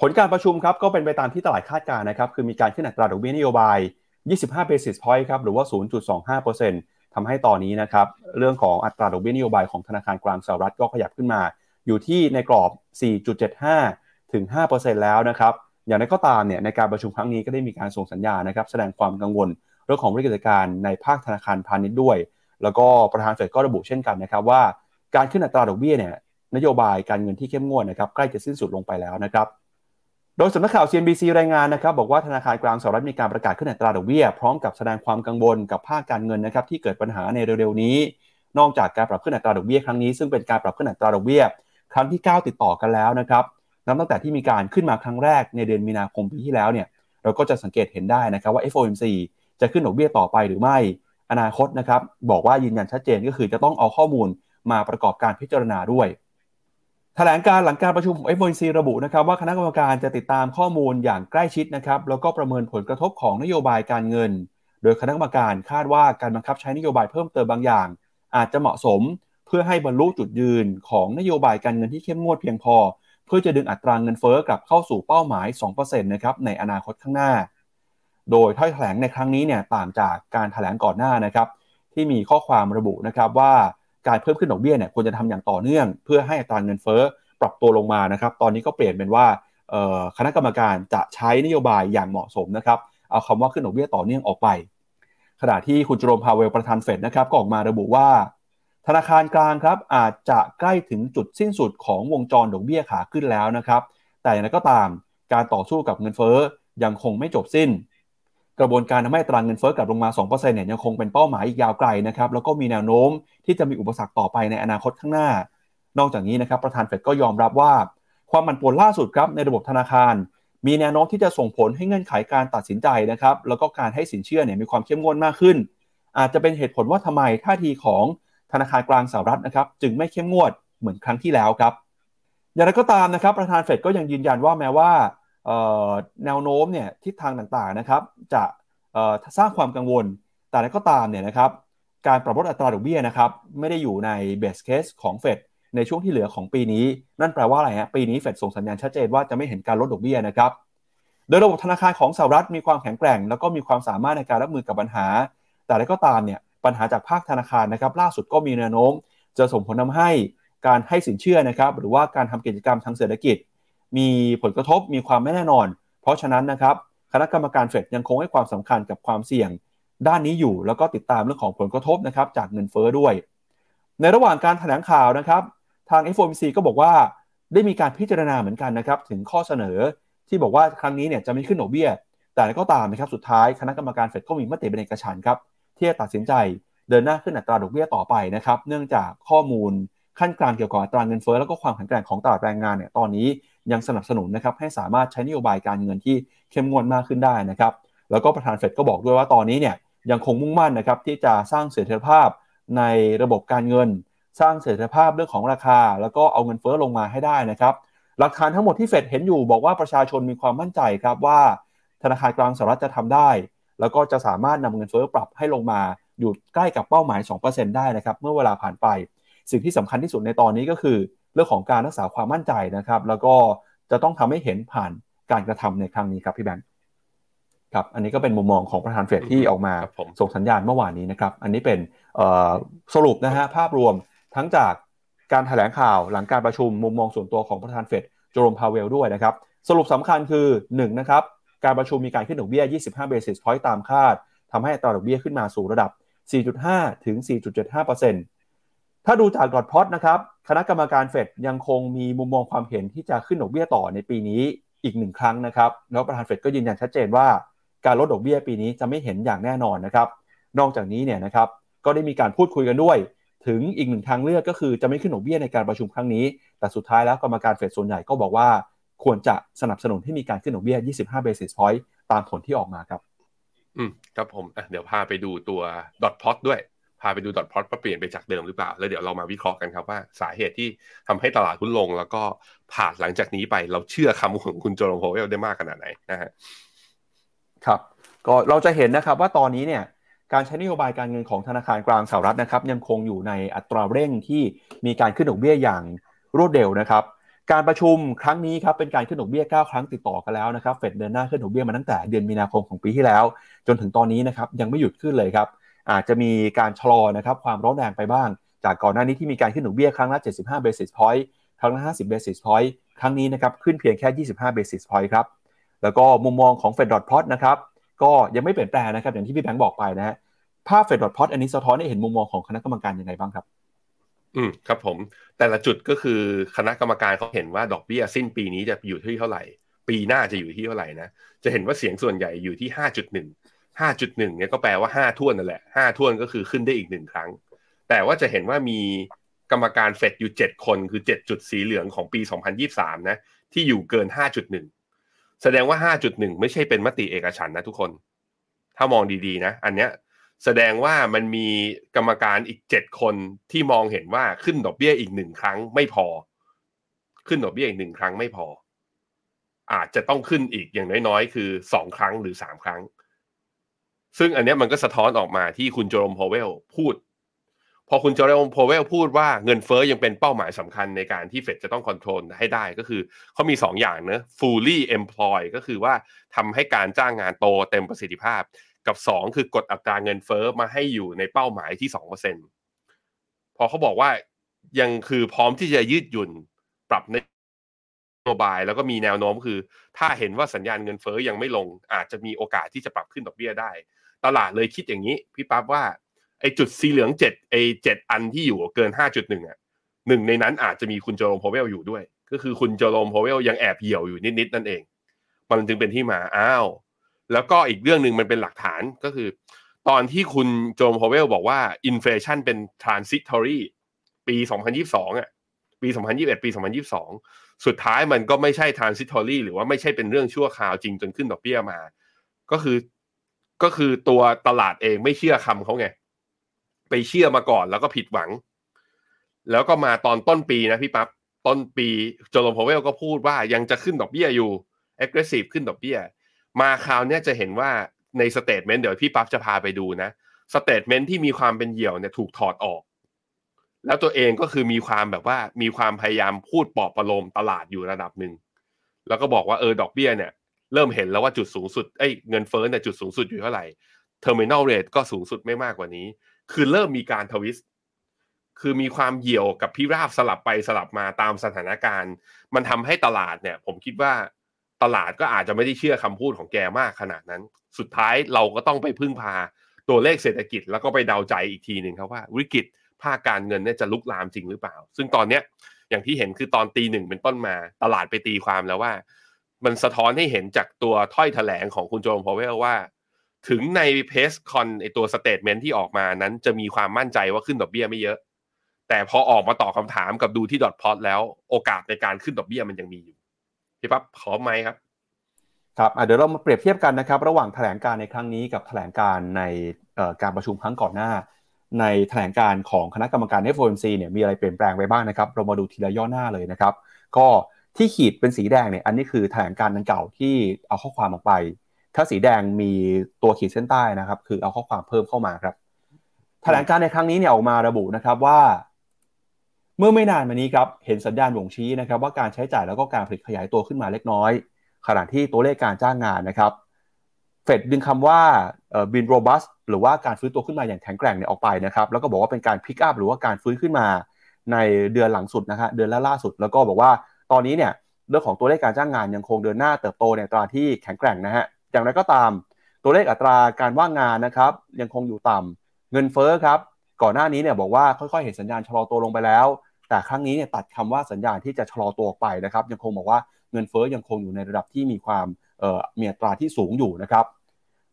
ผลการประชุมครับก็เป็นไปตามที่ตลาดคาดการณ์นะครับ คือมีการขึ้นอัตราดอกเบี้ยนโยบาย 25 basis point ครับหรือว่า 0.25% ทำให้ตอนนี้นะครับเรื่องของอัตราดอกเบี้ยนโยบายของธนาคารกลางสหรัฐก็ขยับขึ้นมา อยู่ที่ในกรอบ 4.75 ถึง 5%แล้วนะครับอย่างไรก็ตามเนี่ยในการประชุมครั้งนี้ก็ได้มีการส่งสัญญาณนะครับแสดงความกังวลเรื่องของบริกฤตการณ์ในภาคธนาคารพาณิชย์ด้วย แล้วก็ประธานเฟดก็ระบุเช่นกันนะครับว่า การขึ้นอัตราดอกเบี้ยเนี่ยนโยบายการเงินที่เข้มงวดนะครับใกล้จะสิ้นสุดลงไปแล้วนะครับ ดยสำนักข่าว CNBC รายงานนะครับบอกว่าธนาคารกลางสหรัฐมีการประกาศขึ้นอัตราดอกเบี้ย พร้อมกับแสดงความกังวลกับภาคการเงินนะครับที่เกิดปัญหาในเร็วๆนี้ นอกจากการปรับขึ้นอัตราดอกเบี้ยครั้งนี้ซึ่งเป็นการปรับขึ้นอัตราดอกเบี้ย ครั้งที่ 9 ติดต่อกันแล้วนะครับนับตั้งแต่ที่มีการขึ้นมาครั้งแรกในเดือนมีนาคมปีที่แล้วเนี่ยเราก็จะสังเกตเห็นได้นะครับว่า FOMC จะขึ้นดอกเบี้ยต่อไปหรือไม่ อนาคตนะครับบอกว่ายืนยันชัดเจนก็คือจะต้องเอาข้อมูลมาประกอบการพิจารณาด้วย แถลงการหลังการประชุมของ FOMC ระบุนะครับว่าคณะกรรมการจะติดตามข้อมูลอย่างใกล้ชิดนะครับแล้วก็ประเมินผลกระทบของนโยบายการเงิน โดยคณะกรรมการคาดว่าการบังคับใช้นโยบายเพิ่มเติมบางอย่าง อาจจะเหมาะสมเพื่อให้บรรลุจุดยืนของนโยบายการเงินที่เข้มงวดเพียงพอ เพื่อจะดึงอัตราเงินเฟ้อกลับเข้าสู่เป้าหมาย 2%นะครับในอนาคตข้างหน้า โดยถ้อยแถลงในครั้งนี้เนี่ยต่างจากการแถลงก่อนหน้านะครับที่มีข้อความระบุนะครับว่า การเพิ่มขึ้นดอกเบี้ยเนี่ยควรจะทำอย่างต่อเนื่อง เพื่อให้อัตราเงินเฟ้อปรับตัวลงมานะครับ ตอนนี้ก็เปลี่ยนเป็นว่าคณะกรรมการจะใช้นโยบายอย่างเหมาะสมนะครับ เอาคำว่าขึ้นดอกเบี้ยต่อเนื่องออกไป ขณะที่คุณจโรมพาเวลประธานเฟดนะครับก็ออกมาระบุว่า ธนาคารกลางครับอาจจะใกล้ถึงจุดสิ้นสุดของวงจรดอกเบี้ยขาขึ้นแล้วนะครับ แต่อย่างไรก็ตามการต่อสู้กับเงินเฟ้อยังคงไม่จบสิ้น กระบวนการทำให้ตรางเงินเฟ้อกลับลงมา 2%เนี่ยยังคงเป็นเป้าหมายอีกยาวไกลนะครับ แล้วก็มีแนวโน้มที่จะมีอุปสรรคต่อไปในอนาคตข้างหน้า นอกจากนี้นะครับประธานเฟดก็ยอมรับว่า ความมันปวนล่าสุดครับในระบบธนาคาร มีแนวโน้มที่จะส่งผลให้เงื่อนไขการตัดสินใจนะครับ แล้วก็การให้สินเชื่อเนี่ยมีความเข้มงวดมากขึ้น อาจจะเป็นเหตุผลว่าทำไมท่าทีของธนาคารกลางสหรัฐนะครับจึงไม่เข้มงวดเหมือนครั้งที่แล้วครับ อย่างไรก็ตามนะครับประธานเฟดก็ยังยืนยันว่าแม้ว่า แนวโน้มเนี่ยทิศทางต่างๆนะครับ จะสร้างความกังวล แต่แล้วก็ตามเนี่ยนะครับ การปรับลดอัตราดอกเบี้ยนะครับไม่ได้อยู่ในเบสเคสของเฟดในช่วงที่เหลือของปีนี้ นั่นแปลว่าอะไรฮะปีนี้เฟดส่งสัญญาณชัดเจนว่าจะไม่เห็นการลดดอกเบี้ยนะครับโดยระบบธนาคารของสหรัฐมีความแข็งแกร่ง แล้วก็มีความสามารถในการรับมือกับปัญหา แต่อะไรก็ตามเนี่ยปัญหาจากภาคธนาคารนะครับ ล่าสุดก็มีแนวโน้ม จะส่งผลทาให้การให้สินเชื่อนะครับ หรือว่าการทำกิจกรรมทางเศรษฐกิจ มีผลกระทบมีความไม่แน่นอน เพราะฉะนั้นนะครับคณะกรรมการเฟดยังคงให้ความสำคัญกับความเสี่ยง ด้านนี้อยู่แล้วก็ติดตามเรื่องของผลกระทบนะครับจากเงินเฟ้อด้วย ในระหว่างการแถลงข่าวนะครับทาง FOMC ก็บอกว่าได้มีการพิจารณาเหมือนกันนะครับถึงข้อเสนอที่บอกว่าครั้งนี้เนี่ยจะไม่ขึ้นดอกเบี้ย แต่ก็ตามนะครับสุดท้ายคณะกรรมการเฟดก็มีมติเป็นเอกฉันครับที่จะตัดสินใจเดินหน้าขึ้นอัตราดอกเบี้ยต่อไปนะครับเนื่องจากข้อมูลขั้นกลางเกี่ยวกับอัตราเงินเฟ้อแล้วก็ความแข็งแกร่งของตลาดแรงงานเนี่ยตอนนี้ ยังสนับสนุนนะครับให้สามารถใช้นโยบายการเงินที่เข้มงวดมากขึ้นได้นะครับแล้วก็ประธานเฟดก็บอกด้วยว่าตอนนี้เนี่ยยังคงมุ่งมั่นนะครับที่จะสร้างเสถียรภาพในระบบการเงิน สร้างเสถียรภาพเรื่องของราคา แล้วก็เอาเงินเฟ้อลงมาให้ได้นะครับหลักฐานทั้งหมดที่เฟดเห็นอยู่บอกว่าประชาชนมีความมั่นใจครับว่า ธนาคารกลางสหรัฐจะทำได้ แล้วก็จะสามารถนำเงินเฟ้อปรับให้ลงมาอยู่ใกล้กับเป้าหมาย 2%ได้นะครับเมื่อเวลาผ่านไป สิ่งที่สำคัญที่สุดในตอนนี้ก็คือ เรื่องของการรักษาความมั่นใจนะครับ แล้วก็จะต้องทำให้เห็นผ่านการกระทำในครั้งนี้ครับพี่แบงค์ครับอันนี้ก็เป็นมุมมองของประธานเฟดที่ออกมาส่งสัญญาณเมื่อวานนี้นะครับอันนี้เป็นสรุปนะฮะภาพรวมทั้งจากการถแถลงข่าวหลังการประชุมมุมมองส่วนตัวของประธานเฟดโจโรมพาเวลด้วยนะครับสรุปสำคัญคือ1นะครับการประชุมมีการขึ้นดอกเบี้ย 25 basis point ตามคาดทำให้อัตราดอกเบี้ยขึ้นมาสู่ระดับ 4.5 ถึง 4.75%ถ้าดูจากดอทพอตนะครับ คณะกรรมการเฟดยังคงมีมุมมองความเห็นที่จะขึ้นดอกเบี้ยต่อในปีนี้อีกหนึ่งครั้งนะครับ แล้วประธานเฟดก็ยืนยันชัดเจนว่า การลดดอกเบี้ยปีนี้จะไม่เห็นอย่างแน่นอนนะครับ นอกจากนี้เนี่ยนะครับก็ได้มีการพูดคุยกันด้วย ถึงอีกหนึ่งทางเลือกก็คือจะไม่ขึ้นดอกเบี้ยในการประชุมครั้งนี้ แต่สุดท้ายแล้วกรรมการเฟดส่วนใหญ่ก็บอกว่า ควรจะสนับสนุนให้มีการขึ้นดอกเบี้ย 25 basis point ตามผลที่ออกมาครับ อืมครับผมเดี๋ยวพาไปดูตัวดอทพอตด้วย พาไปดูดอทพอตว่าเปลี่ยนไปจากเดิมหรือเปล่า แล้วเดี๋ยวเรามาวิเคราะห์กันครับว่าสาเหตุที่ทำให้ตลาดหุ้นลง แล้วก็ผ่านหลังจากนี้ไปเราเชื่อคำของคุณโจลงโฮเวลได้มากขนาดไหนนะฮะครับก็เราจะเห็นนะครับว่าตอนนี้เนี่ยการใช้นโยบายการเงินของธนาคารกลางสหรัฐนะครับยังคงอยู่ในอัตราเร่งที่มีการขึ้นดอกเบี้ยอย่างรวดเร็วนะครับ การประชุมครั้งนี้ครับเป็นการขึ้นดอกเบี้ย 9 ครั้งติดต่อกันแล้วนะครับเฟดเดินหน้าขึ้นดอกเบี้ยมาตั้งแต่เดือนมีนาคมของปีที่แล้ว จนถึงตอนนี้นะครับยังไม่หยุดขึ้นเลยครับ อาจจะมีการชะลอนะครับความร้อนแรงไปบ้าง จากก่อนหน้านี้ที่มีการขึ้นดอกเบี้ยครั้งละ 75 basis point ครั้งละ 50 basis point ครั้งนี้นะครับขึ้นเพียงแค่ 25 basis point ครับแล้วก็มุมมองของ Fed dot plot นะครับก็ยังไม่เปลี่ยนแปลงนะครับอย่างที่พี่แบงค์บอกไปนะฮะภาพ Fed dot plot อันนี้สะท้อนให้เห็นมุมมองของคณะกรรมการยังไงบ้างครับอืมครับผมแต่ละจุดก็คือคณะกรรมการเขาเห็นว่าดอกเบี้ยสิ้นปีนี้จะอยู่ที่เท่าไหร่ ปีหน้าจะอยู่ที่เท่าไหร่นะจะเห็นว่าเสียงส่วนใหญ่อยู่ที่ห้าจุดหนึ่ง ห้าจุดหนึ่งเนี่ยก็แปลว่าห้าท่วนนั่นแหละห้าท่วนก็คือขึ้นได้อีกหนึ่งครั้ง แต่ว่าจะเห็นว่ามีกรรมการเฟดอยู่เจ็ดคนคือเจ็ดจุดสีเหลืองของปีสองพันยี่สามนะ ที่อยู่เกินห้าจุดหนึ่งแสดงว่าห้าจุดหนึ่งไม่ใช่เป็นมติเอกฉันนะทุกคน ถ้ามองดีๆนะ อันเนี้ยแสดงว่ามันมีกรรมการอีกเจ็ดคนที่มองเห็นว่าขึ้นดอกเบี้ยอีกหนึ่งครั้งไม่พอ ขึ้นดอกเบี้ยอีกหนึ่งครั้งไม่พอ อาจจะต้องขึ้นอีกอย่างน้อยๆ คือสองครั้งหรือสามครั้ง ซึ่งอันนี้มันก็สะท้อนออกมาที่คุณโจมพาวเวลพูด พอคุณโจมพาวเวลพูดว่าเงินเฟอ้อยังเป็นเป้าหมายสำคัญในการที่เฟดจะต้องคอนโทรลให้ได้ก็คือเขามีสองอย่างเนะ fully employ ก็คือว่าทำให้การจ้างงานโตเต็มประสิทธิภาพ กับสองคือกดอัตราเงินเฟอ้อมาให้อยู่ในเป้าหมายที่สองเปอร์เซ็นพอเขาบอกว่ายังคือพร้อมที่จะยืดหยุ่นปรับในนโยบายแล้วก็มีแนวโน้มคือ ถ้าเห็นว่าสัญญาณเงินเฟอ้อยังไม่ลง อาจจะมีโอกาสที่จะปรับขึ้นดอกเบี้ยได้ ตลาดเลยคิดอย่างนี้ พี่ปั๊บว่าไอ้จุดสีเหลืองเจ็ดไอ้เจ็ดอันที่อยู่เกินห้าจุดหนึ่งอะหนึ่งในนั้นอาจจะมีคุณโจโรมโพเวลอยู่ด้วย ก็คือคุณโจโรมโพเวลยังแอบเหี่ยวอยู่นิดๆนั่นเอง มันจึงเป็นที่มาอ้าว แล้วก็อีกเรื่องหนึ่งมันเป็นหลักฐานก็คือ ตอนที่คุณโจมโพเวลบอกว่าอินฟลชันเป็น transitory ปี 2022อะปี 2021 ปี 2022 สุดท้ายมันก็ไม่ใช่ transitory หรือว่าไม่ใช่เป็นเรื่องชั่วคราวจริงจนขึ้นดอกเบี้ยมา ก็คือ ก็คือตัวตลาดเองไม่เชื่อคำเขาไง ไปเชื่อมาก่อนแล้วก็ผิดหวัง แล้วก็มาตอนต้นปีนะพี่ปั๊บต้นปีเจอโรมพาวเวลก็พูดว่ายังจะขึ้นดอกเบี้ยอยู่ aggressive ขึ้นดอกเบี้ย มาคราวนี้จะเห็นว่าใน statement เดี๋ยวพี่ปั๊บจะพาไปดูนะ statement ที่มีความเป็นเหี่ยวเนี่ยถูกถอดออก แล้วตัวเองก็คือมีความแบบว่ามีความพยายามพูดปลอบประโลมตลาดอยู่ระดับหนึ่งแล้วก็บอกว่าเออดอกเบี้ยเนี่ย เริ่มเห็นแล้วว่าจุดสูงสุดเอ้ยเงินเฟ้อเนี่ยจุดสูงสุดอยู่เท่าไหร่ terminal rate ก็สูงสุดไม่มากกว่านี้ คือเริ่มมีการทวิสต์คือมีความเหี่ยวกับพิราบสลับไปสลับมาตามสถานการณ์ มันทำให้ตลาดเนี่ย ผมคิดว่าตลาดก็อาจจะไม่ได้เชื่อคำพูดของแกมากขนาดนั้น สุดท้ายเราก็ต้องไปพึ่งพาตัวเลขเศรษฐกิจ แล้วก็ไปเดาใจอีกทีหนึ่งครับว่าวิกฤตภาคการเงินเนี่ยจะลุกลามจริงหรือเปล่า ซึ่งตอนเนี้ยอย่างที่เห็นคือตอนตีหนึ่งเป็นต้นมา ตลาดไปตีความแล้วว่า มันสะท้อนให้เห็นจากตัวถ้อยแถลงของคุณโจมพาวเวลว่า ถึงใน press con ไอตัว statement ที่ออกมานั้นจะมีความมั่นใจว่าขึ้นดอกเบี้ยไม่เยอะ แต่พอออกมาตอบคำถามกับดูที่ dot plot แล้วโอกาสในการขึ้นดอกเบี้ยมันยังมีอยู่พี่ปั๊บขอไหมครับครับเดี๋ยวเรามาเปรียบเทียบกันนะครับ ระหว่างแถลงการณ์ในครั้งนี้กับแถลงการณ์ในการประชุมครั้งก่อนหน้า ในแถลงการณ์ของคณะกรรมการ FOMC เนี่ยมีอะไรเปลี่ยนแปลงไปบ้างนะครับ เรามาดูทีละย่อหน้าเลยนะครับ ก็ ที่ขีดเป็นสีแดงเนี่ยอันนี้คือแถลงการณ์อันเก่าที่เอาข้อความออกไป ถ้าสีแดงมีตัวขีดเส้นใต้นะครับ คือเอาข้อความเพิ่มเข้ามาครับ แถลงการในครั้งนี้เนี่ยออกมาระบุนะครับว่า เมื่อไม่นานมานี้ครับเห็นสัญญาณบ่งชี้นะครับ ว่าการใช้จ่ายแล้วก็การผลิตขยายตัวขึ้นมาเล็กน้อย ขณะที่ตัวเลขการจ้างงานนะครับเฟดดึงคำว่าบินโรบัสหรือว่าการฟื้นตัวขึ้นมาอย่างแข็งแกร่งเนี่ยออกไปนะครับ แล้วก็บอกว่าเป็นการพิกอัพหรือว่าการฟื้นขึ้นมาในเดือนหลังสุดนะฮะเดือนล่าสุด แล้วก็บอกว่า ตอนนี้เนี่ยเรื่องของตัวเลขการจ้างงานยังคงเดินหน้าเติบโตในตราที่แข็งแกร่งนะฮะอย่างไรก็ตามตัวเลขอัตราการว่างงานนะครับยังคงอยู่ต่ำเงินเฟ้อครับก่อนหน้านี้เนี่ยบอกว่าค่อยๆเห็นสัญญาณชะลอตัวลงไปแล้ว แต่ครั้งนี้เนี่ยตัดคำว่าสัญญาณที่จะชะลอตัวไปนะครับยังคงบอกว่าเงินเฟ้อยังคงอยู่ในระดับที่มีความเอ่อมีอัตราที่สูงอยู่นะครับ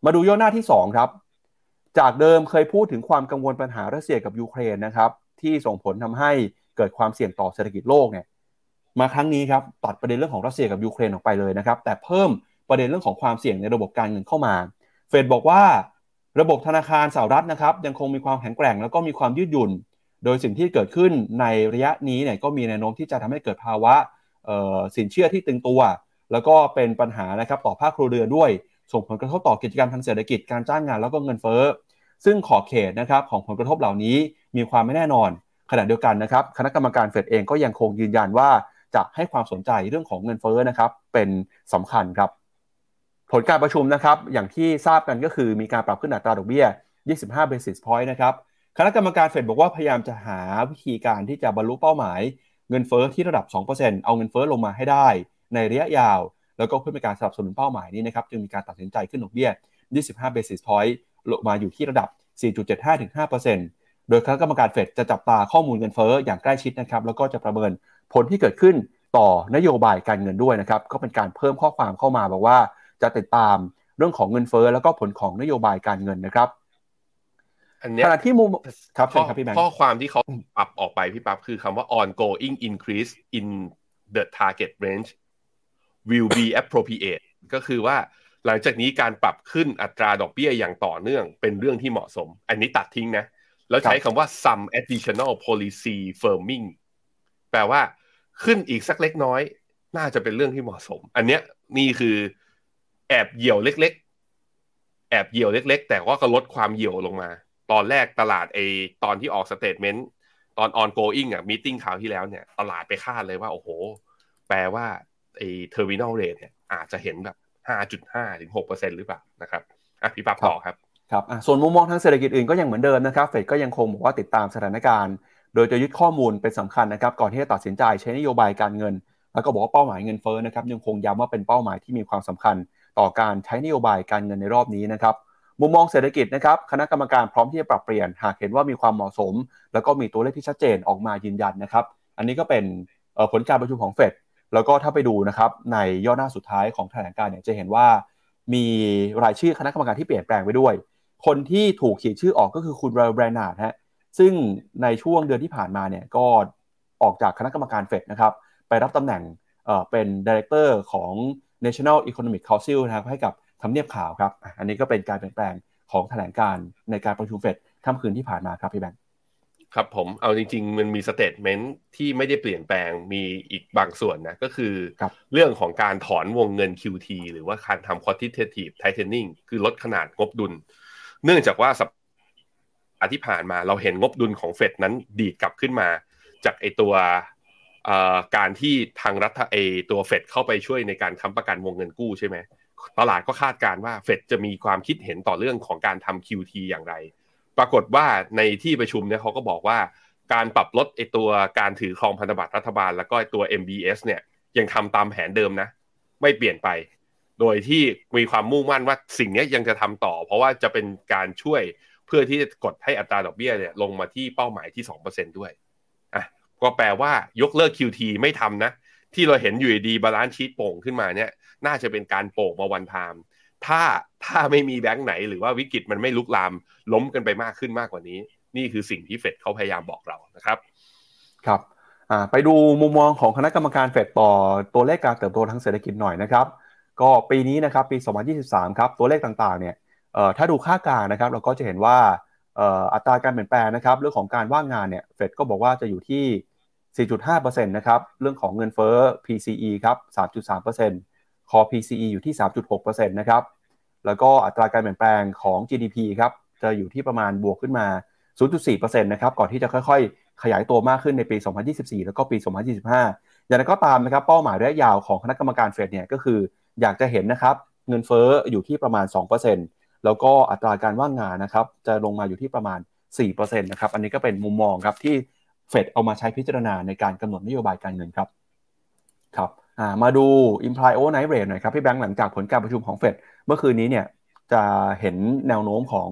มาดูย่อหน้าที่2ครับจากเดิมเคยพูดถึงความกังวลปัญหารัสเซียกับยูเครนนะครับที่ส่งผลทำให้เกิดความเสี่ยงต่อเศรษฐกิจโลกเนี่ย มาครั้งนี้ครับตัดประเด็นเรื่องของรัสเซียกับยูเครนออกไปเลยนะครับแต่เพิ่มประเด็นเรื่องของความเสี่ยงในระบบการเงินเข้ามา เฟดบอกว่าระบบธนาคารสหรัฐนะครับยังคงมีความแข็งแกร่งแล้วก็มีความยืดหยุ่น โดยสิ่งที่เกิดขึ้นในระยะนี้เนี่ยก็มีแนวโน้มที่จะทำให้เกิดภาวะสินเชื่อที่ตึงตัว แล้วก็เป็นปัญหานะครับต่อภาคครัวเรือนด้วย ส่งผลกระทบต่อกิจกรรมทางเศรษฐกิจการจ้างงานแล้วก็เงินเฟ้อซึ่งขอบเขตนะครับของผลกระทบเหล่านี้มีความไม่แน่นอน ขณะเดียวกันนะครับคณะกรรมการเฟดเองก็ยังคงยืนยันว่า จะให้ความสนใจเรื่องของเงินเฟ้อนะครับ เป็นสำคัญครับ ผลการประชุมนะครับ อย่างที่ทราบกันก็คือมีการปรับขึ้นอัตราดอกเบี้ย 25 basis point นะครับ คณะกรรมการเฟดบอกว่าพยายามจะหาวิธีการที่จะบรรลุเป้าหมาย เงินเฟ้อที่ระดับ 2%เอาเงินเฟ้อลงมาให้ได้ ในระยะยาว แล้วก็เพื่อเป็นการสนับสนุนเป้าหมายนี้นะครับจึงมีการตัดสินใจขึ้นดอกเบี้ย 25 basis point ลงมาอยู่ที่ระดับ 4.75-5%โดยคณะกรรมการเฟดจะจับตาข้อมูลเงินเฟ้ออย่างใกล้ชิดนะครับ แล้วก็จะประเมิน ผลที่เกิดขึ้นต่อนโยบายการเงินด้วยนะครับ ก็เป็นการเพิ่มข้อความเข้ามาบอกว่าจะติดตามเรื่องของเงินเฟ้อแล้วก็ผลของนโยบายการเงินนะครับอันเนี้ยขณะที่มุมครับข้อเชิญครับพี่แบงค์ข้อความที่เขาปรับออกไปพี่ปั๊บคือคำว่า ongoing increase in the target range will be appropriate ก็คือว่าหลังจากนี้การปรับขึ้นอัตราดอกเบี้ยอย่างต่อเนื่องเป็นเรื่องที่เหมาะสม อันนี้ตัดทิ้งนะ แล้วใช้คำว่า some additional policy firming แปลว่าขึ้นอีกสักเล็กน้อย น่าจะเป็นเรื่องที่เหมาะสม อันเนี้ยนี่คือแอบเหี่ยวเล็ก ๆ แอบเหี่ยวเล็ก ๆ แต่ว่าก็ลดความเหี่ยวลงมา ตอนแรกตลาดไอตอนที่ออก statement ตอน ongoing อะ meeting คราวที่แล้วเนี่ย ตลาดไปคาดเลยว่า โอ้โห แปลว่าไอ terminal rate เนี่ยอาจจะเห็นแบบ 5.5 ถึง 6%หรือเปล่านะครับอะพี่ปั๊บต่อครับครับอะส่วนมุมมองทางเศรษฐกิจอื่นก็ยังเหมือนเดิมนะครับ เฟดก็ยังคงบอกว่าติดตามสถานการณ์ โดยจะยึดข้อมูลเป็นสำคัญนะครับก่อนที่จะตัดสินใจใช้นโยบายการเงิน แล้วก็บอกว่าเป้าหมายเงินเฟ้อนะครับยังคงย้ำว่าเป็นเป้าหมายที่มีความสำคัญ ต่อการใช้นโยบายการเงินในรอบนี้นะครับมุมมองเศรษฐกิจนะครับคณะกรรมการพร้อมที่จะปรับเปลี่ยน หากเห็นว่ามีความเหมาะสม แล้วก็มีตัวเลขที่ชัดเจนออกมายืนยันนะครับ อันนี้ก็เป็นผลการประชุมของเฟดแล้วก็ถ้าไปดูนะครับในย่อหน้าสุดท้ายของแถลงการณ์เนี่ยจะเห็นว่า มีรายชื่อคณะกรรมการที่เปลี่ยนแปลงไปด้วย คนที่ถูกเขียนชื่อออกก็คือคุณเบรนาร์ดฮะ ซึ่งในช่วงเดือนที่ผ่านมาเนี่ยก็ออกจากคณะกรรมการเฟดนะครับไปรับตำแหน่งเอ่อเป็น director ของ National Economic Council นะครับให้กับทำเนียบขาวครับอะอันนี้ก็เป็นการเปลี่ยนแปลงของแถลงการณ์ในการประชุมเฟดค่ำคืนที่ผ่านมาครับพี่แบงค์ครับผมเอาจริง ๆ มันมี statement ที่ไม่ได้เปลี่ยนแปลงมีอีกบางส่วนนะ ก็คือครับเรื่องของการถอนวงเงิน QT หรือว่าการทำ quantitative tightening คือลดขนาดงบดุล เนื่องจากว่าสัป ดาห์ที่ผ่านมาเราเห็นงบดุลของเฟดนั้นดีดกลับขึ้นมา จากไอตัวการที่ทางรัฐไอตัวเฟดเข้าไปช่วยในการค้ำประกันวงเงินกู้ใช่ไหมตลาดก็คาดการณ์ว่าเฟดจะมีความคิดเห็นต่อเรื่องของการทำ QT อย่างไร ปรากฏว่าในที่ประชุมเนี่ยเขาก็บอกว่าการปรับลดไอตัวการถือครองพันธบัตรรัฐบาล แล้วก็ไอ้ตัว MBS เนี่ยยังทำตามแผนเดิมนะ ไม่เปลี่ยนไป โดยที่มีความมุ่งมั่นว่าสิ่งนี้ยังจะทำต่อ เพราะว่าจะเป็นการช่วย เพื่อที่จะกดให้อัตราดอกเบี้ยเนี่ยลงมาที่เป้าหมายที่ 2%ด้วยอะก็แปลว่ายกเลิก QT ไม่ทำนะ ที่เราเห็นอยู่ดี balance sheet โป่งขึ้นมาเนี่ยน่าจะเป็นการโป่งมา one time ถ้าถ้าไม่มีแบงค์ไหนหรือว่าวิกฤตมันไม่ลุกลามล้มกันไปมากขึ้นมากกว่านี้ นี่คือสิ่งที่เฟดเขาพยายามบอกเรานะครับครับไปดูมุมมองของคณะกรรมการเฟดต่อตัวเลขการเติบโตทางเศรษฐกิจหน่อยนะครับ ก็ปีนี้นะครับปี 2023 ครับตัวเลขต่างๆเนี่ย ถ้าดูค่ากลางนะครับเราก็จะเห็นว่าอัตราการเปลี่ยนแปลงนะครับเรื่องของการว่างงานเนี่ยเฟดก็บอกว่าจะอยู่ที่ 4.5%นะครับเรื่องของเงินเฟ้อ PCE ครับ3.3% Core PCE อยู่ที่ 3.6%นะครับแล้วก็อัตราการเปลี่ยนแปลงของ GDP ครับจะอยู่ที่ประมาณบวกขึ้นมา 0.4%นะครับก่อนที่จะค่อยๆ ขยายตัวมากขึ้นในปี 2024 แล้วก็ปี 2025 อย่างไรก็ตามนะครับเป้าหมายระยะยาวของคณะกรรมการเฟดเนี่ยก็คืออยากจะเห็นนะครับเงินเฟ้ออยู่ที่ประมาณ 2% แล้วก็อัตราการว่างงานนะครับจะลงมาอยู่ที่ประมาณ 4%นะครับอันนี้ก็เป็นมุมมองครับที่เฟดเอามาใช้พิจารณาในการกำหนดนโยบายการเงินครับครับมาดู imply overnight rate หน่อยครับพี่แบงค์หลังจากผลการประชุมของเฟดเมื่อคืนนี้เนี่ยจะเห็นแนวโน้มของ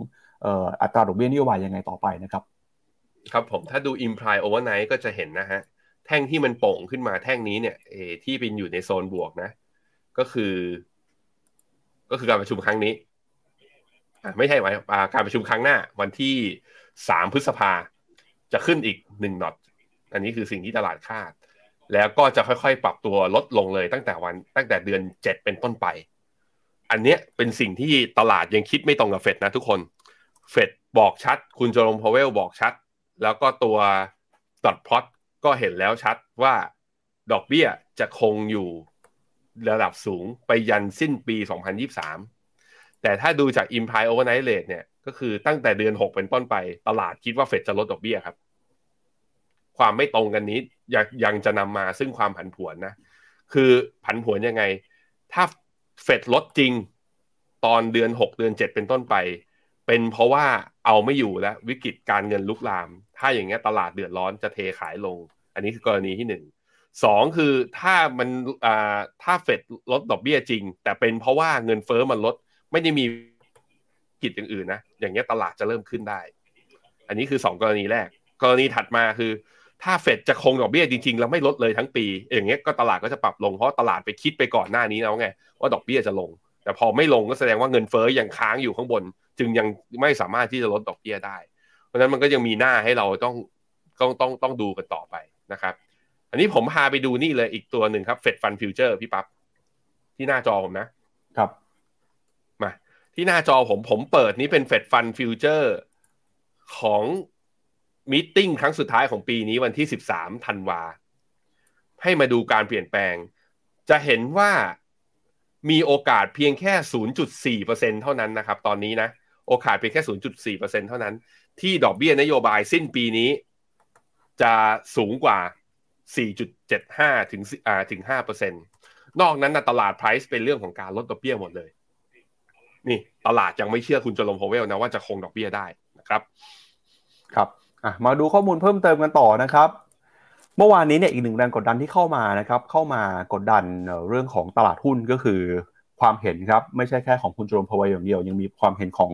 อ,อัตราดอกเบี้ยนโยบายยังไงต่อไปนะครับ ครับผมถ้าดู imply overnight ก็จะเห็นนะฮะแท่งที่มันโป่งขึ้นมาแท่งนี้เนี่ยที่เป็นอยู่ในโซนบวกนะ ก็คือ ก็คือการประชุมครั้งนี้ ไม่ใช่ไหมอ่าการประชุมครั้งหน้าวันที่สามพฤษภาจะขึ้นอีกหนึ่งนอตอันนี้คือสิ่งที่ตลาดคาด แล้วก็จะค่อยๆ ปรับตัวลดลงเลยตั้งแต่วันตั้งแต่เดือนเจ็ดเป็นต้นไป อันเนี้ยเป็นสิ่งที่ตลาดยังคิดไม่ตรงกับเฟดนะทุกคน เฟดบอกชัด คุณโจลมพาวเวลบอกชัด แล้วก็ตัวดอทพลอตก็เห็นแล้วชัดว่าดอกเบี้ยจะคงอยู่ระดับสูงไปยันสิ้นปี 2023 แต่ถ้าดูจาก Imply Overnight Rate เนี่ย ก็คือตั้งแต่เดือน 6 เป็นต้นไป ตลาดคิดว่าเฟดจะลดดอกเบี้ยครับ ความไม่ตรงกันนี้ยังยังจะนำมาซึ่งความผันผวนนะ คือผันผวนยังไง ถ้าเฟดลดจริงตอนเดือนหกเดือนเจ็ดเป็นต้นไป เป็นเพราะว่าเอาไม่อยู่แล้ววิกฤตการเงินลุกลาม ถ้าอย่างเงี้ยตลาดเดือดร้อนจะเทขายลง อันนี้คือกรณีที่หนึ่งสองคือถ้ามันอ่าถ้าเฟดลดดอกเบี้ยจริง แต่เป็นเพราะว่าเงินเฟอ้อมันลด ไม่ได้มีกิจอย่างอื่นนะอย่างเงี้ยตลาดจะเริ่มขึ้นได้ อันนี้คือสองกรณีแรก กรณีถัดมาคือ ถ้าเฟดจะคงดอกเบี้ยจริงๆ แล้วไม่ลดเลยทั้งปี อย่างเงี้ยก็ตลาดก็จะปรับลงเพราะตลาดไปคิดไปก่อนหน้านี้แล้วไงว่าดอกเบี้ยจะลง แต่พอไม่ลงก็แสดงว่าเงินเฟ้อยังค้างอยู่ข้างบน จึงยังไม่สามารถที่จะลดดอกเบี้ยได้ เพราะฉะนั้นมันก็ยังมีหน้าให้เราต้องต้องต้องต้องดูกันต่อไปนะครับ อันนี้ผมพาไปดูนี่เลยอีกตัวหนึ่งครับ Fed Fund Future พี่ปั๊บที่หน้าจอผมนะครับ ที่หน้าจอผมผมเปิดนี้เป็น Fed Fund Future ของ meeting ครั้งสุดท้ายของปีนี้วันที่ 13ธันวา ให้มาดูการเปลี่ยนแปลง จะเห็นว่ามีโอกาสเพียงแค่ 0.4%เท่านั้นนะครับ ตอนนี้นะ โอกาสเพียงแค่ 0.4%เท่านั้น ที่ดอกเบี้ยนโยบายสิ้นปีนี้ จะสูงกว่า 4.75 ถึงอ่าถึง 5%นอกนั้นนะตลาดไพรซ์เป็นเรื่องของการลดดอกเบี้ยหมดเลย นี่ตลาดยังไม่เชื่อคุณจอมพาวเวลนะว่าจะคงดอกเบี้ยได้นะครับ ครับมาดูข้อมูลเพิ่มเติมกันต่อนะครับ เมื่อวานนี้เนี่ยอีกหนึ่งแรงกดดันที่เข้ามานะครับ เข้ามากดดันเรื่องของตลาดหุ้นก็คือความเห็นครับ ไม่ใช่แค่ของคุณจอมพาวเวลอย่างเดียว ยังมีความเห็นของ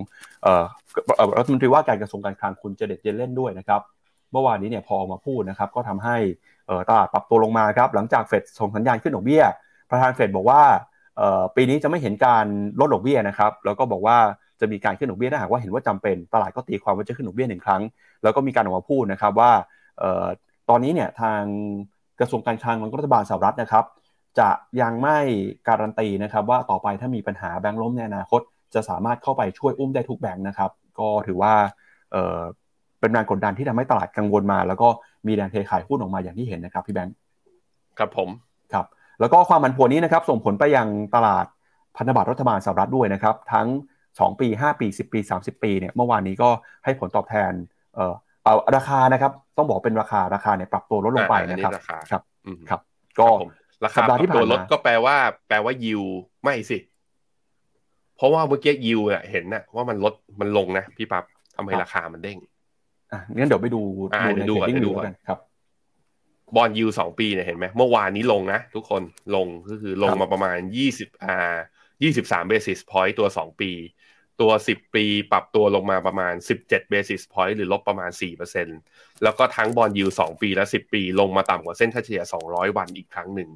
รัฐมนตรีว่าการกระทรวงการคลังคุณเจเด็ดเยนเล่นด้วยนะครับ เมื่อวานนี้เนี่ยพอออกมาพูดนะครับ ก็ทำให้ตลาดปรับตัวลงมาครับ หลังจากเฟดส่งสัญญาณขึ้นดอกเบี้ย ประธานเฟดบอกว่า ปีนี้จะไม่เห็นการลดดอกเบี้ยนะครับแล้วก็บอกว่าจะมีการขึ้นดอกเบี้ยถ้าหากว่าเห็นว่าจำเป็นตลาดก็ตีความว่าจะขึ้นดอกเบี้ยหนึ่งครั้ง แล้วก็มีการออกมาพูดนะครับว่าตอนนี้เนี่ยทางกระทรวงการคลังของรัฐบาลสหรัฐนะครับ จะยังไม่การันตีนะครับว่าต่อไปถ้ามีปัญหาแบงก์ล้มในอนาคต จะสามารถเข้าไปช่วยอุ้มได้ทุกแบงก์นะครับ ก็ถือว่าเป็นแรงกดดันที่ทำให้ตลาดกังวลมา แล้วก็มีแรงเทขายหุ้นออกมาอย่างที่เห็นนะครับพี่แบงค์ครับผม แล้วก็ความผันผวนนี้นะครับส่งผลไปยังตลาดพันธบัตรรัฐบาลสหรัฐด้วยนะครับ ทั้ง 2 ปี 5 ปี 10 ปี 30 ปีเนี่ยเมื่อวานนี้ก็ให้ผลตอบแทนเอ่อเอาราคานะครับต้องบอกเป็นราคาราคาเนี่ยปรับตัวลดลงไปนะครับครับครับก็ราคาปรับตัวลดก็แปลว่า แปลว่ายิวไม่สิ เพราะว่าเมื่อกี้ยิวเนี่ยเห็นนะว่ามันลดมันลงนะพี่ปั๊บทำให้ราคามันเด้งอะงั้นเดี๋ยวไปดูดูในเทรดดิ้งดูกันครับ บอลยูสองปีเนี่ยเห็นไหมเมื่อวานนี้ลงนะ ทุกคนลงก็คือลงมาประมาณยี่สิบอ่ายี่สิบสาม basis point ตัวสองปี ตัวสิบปีปรับตัวลงมาประมาณสิบเจ็ด basis point หรือลบประมาณสี่เปอร์เซ็นต์แล้วก็ทั้ง bond yield สองปีและสิบปีลงมาต่ำกว่าเส้นเฉลี่ยสองร้อยวันอีกครั้งหนึ่ง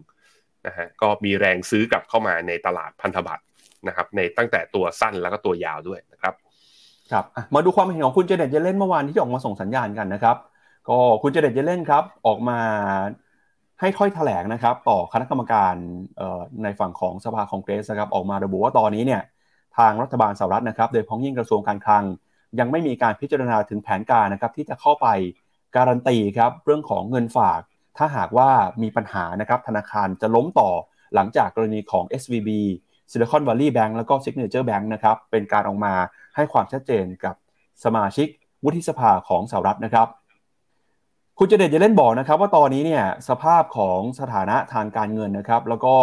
นะฮะก็มีแรงซื้อกลับเข้ามาในตลาดพันธบัตรนะครับในตั้งแต่ตัวสั้นแล้วก็ตัวยาวด้วยนะครับครับมาดูความเห็นของคุณเจเน็ตเยลเลนเมื่อวานที่ออกมาส่งสัญญาณกันนะครับ ก็คุณเจเน็ตเยลเลนครับ ออกมาให้ถ้อยแถลงนะครับ ต่อคณะกรรมการในฝั่งของสภาคองเกรสนะครับ ออกมาระบุว่าตอนนี้เนี่ยทางรัฐบาลสหรัฐนะครับ โดยพ้องยิ่งกระทรวงการคลัง ยังไม่มีการพิจารณาถึงแผนการนะครับ ที่จะเข้าไปการันตีครับเรื่องของเงินฝาก ถ้าหากว่ามีปัญหานะครับธนาคารจะล้มต่อหลังจากกรณีของ SVB Silicon Valley Bank แล้วก็ Signature Bank นะครับเป็นการออกมาให้ความชัดเจนกับสมาชิกวุฒิสภาของสหรัฐนะครับ คุณเจเดตจะเล่นบอกนะครับว่าตอนนี้เนี่ยสภาพของสถานะทางการเงินนะครับ แล้วก็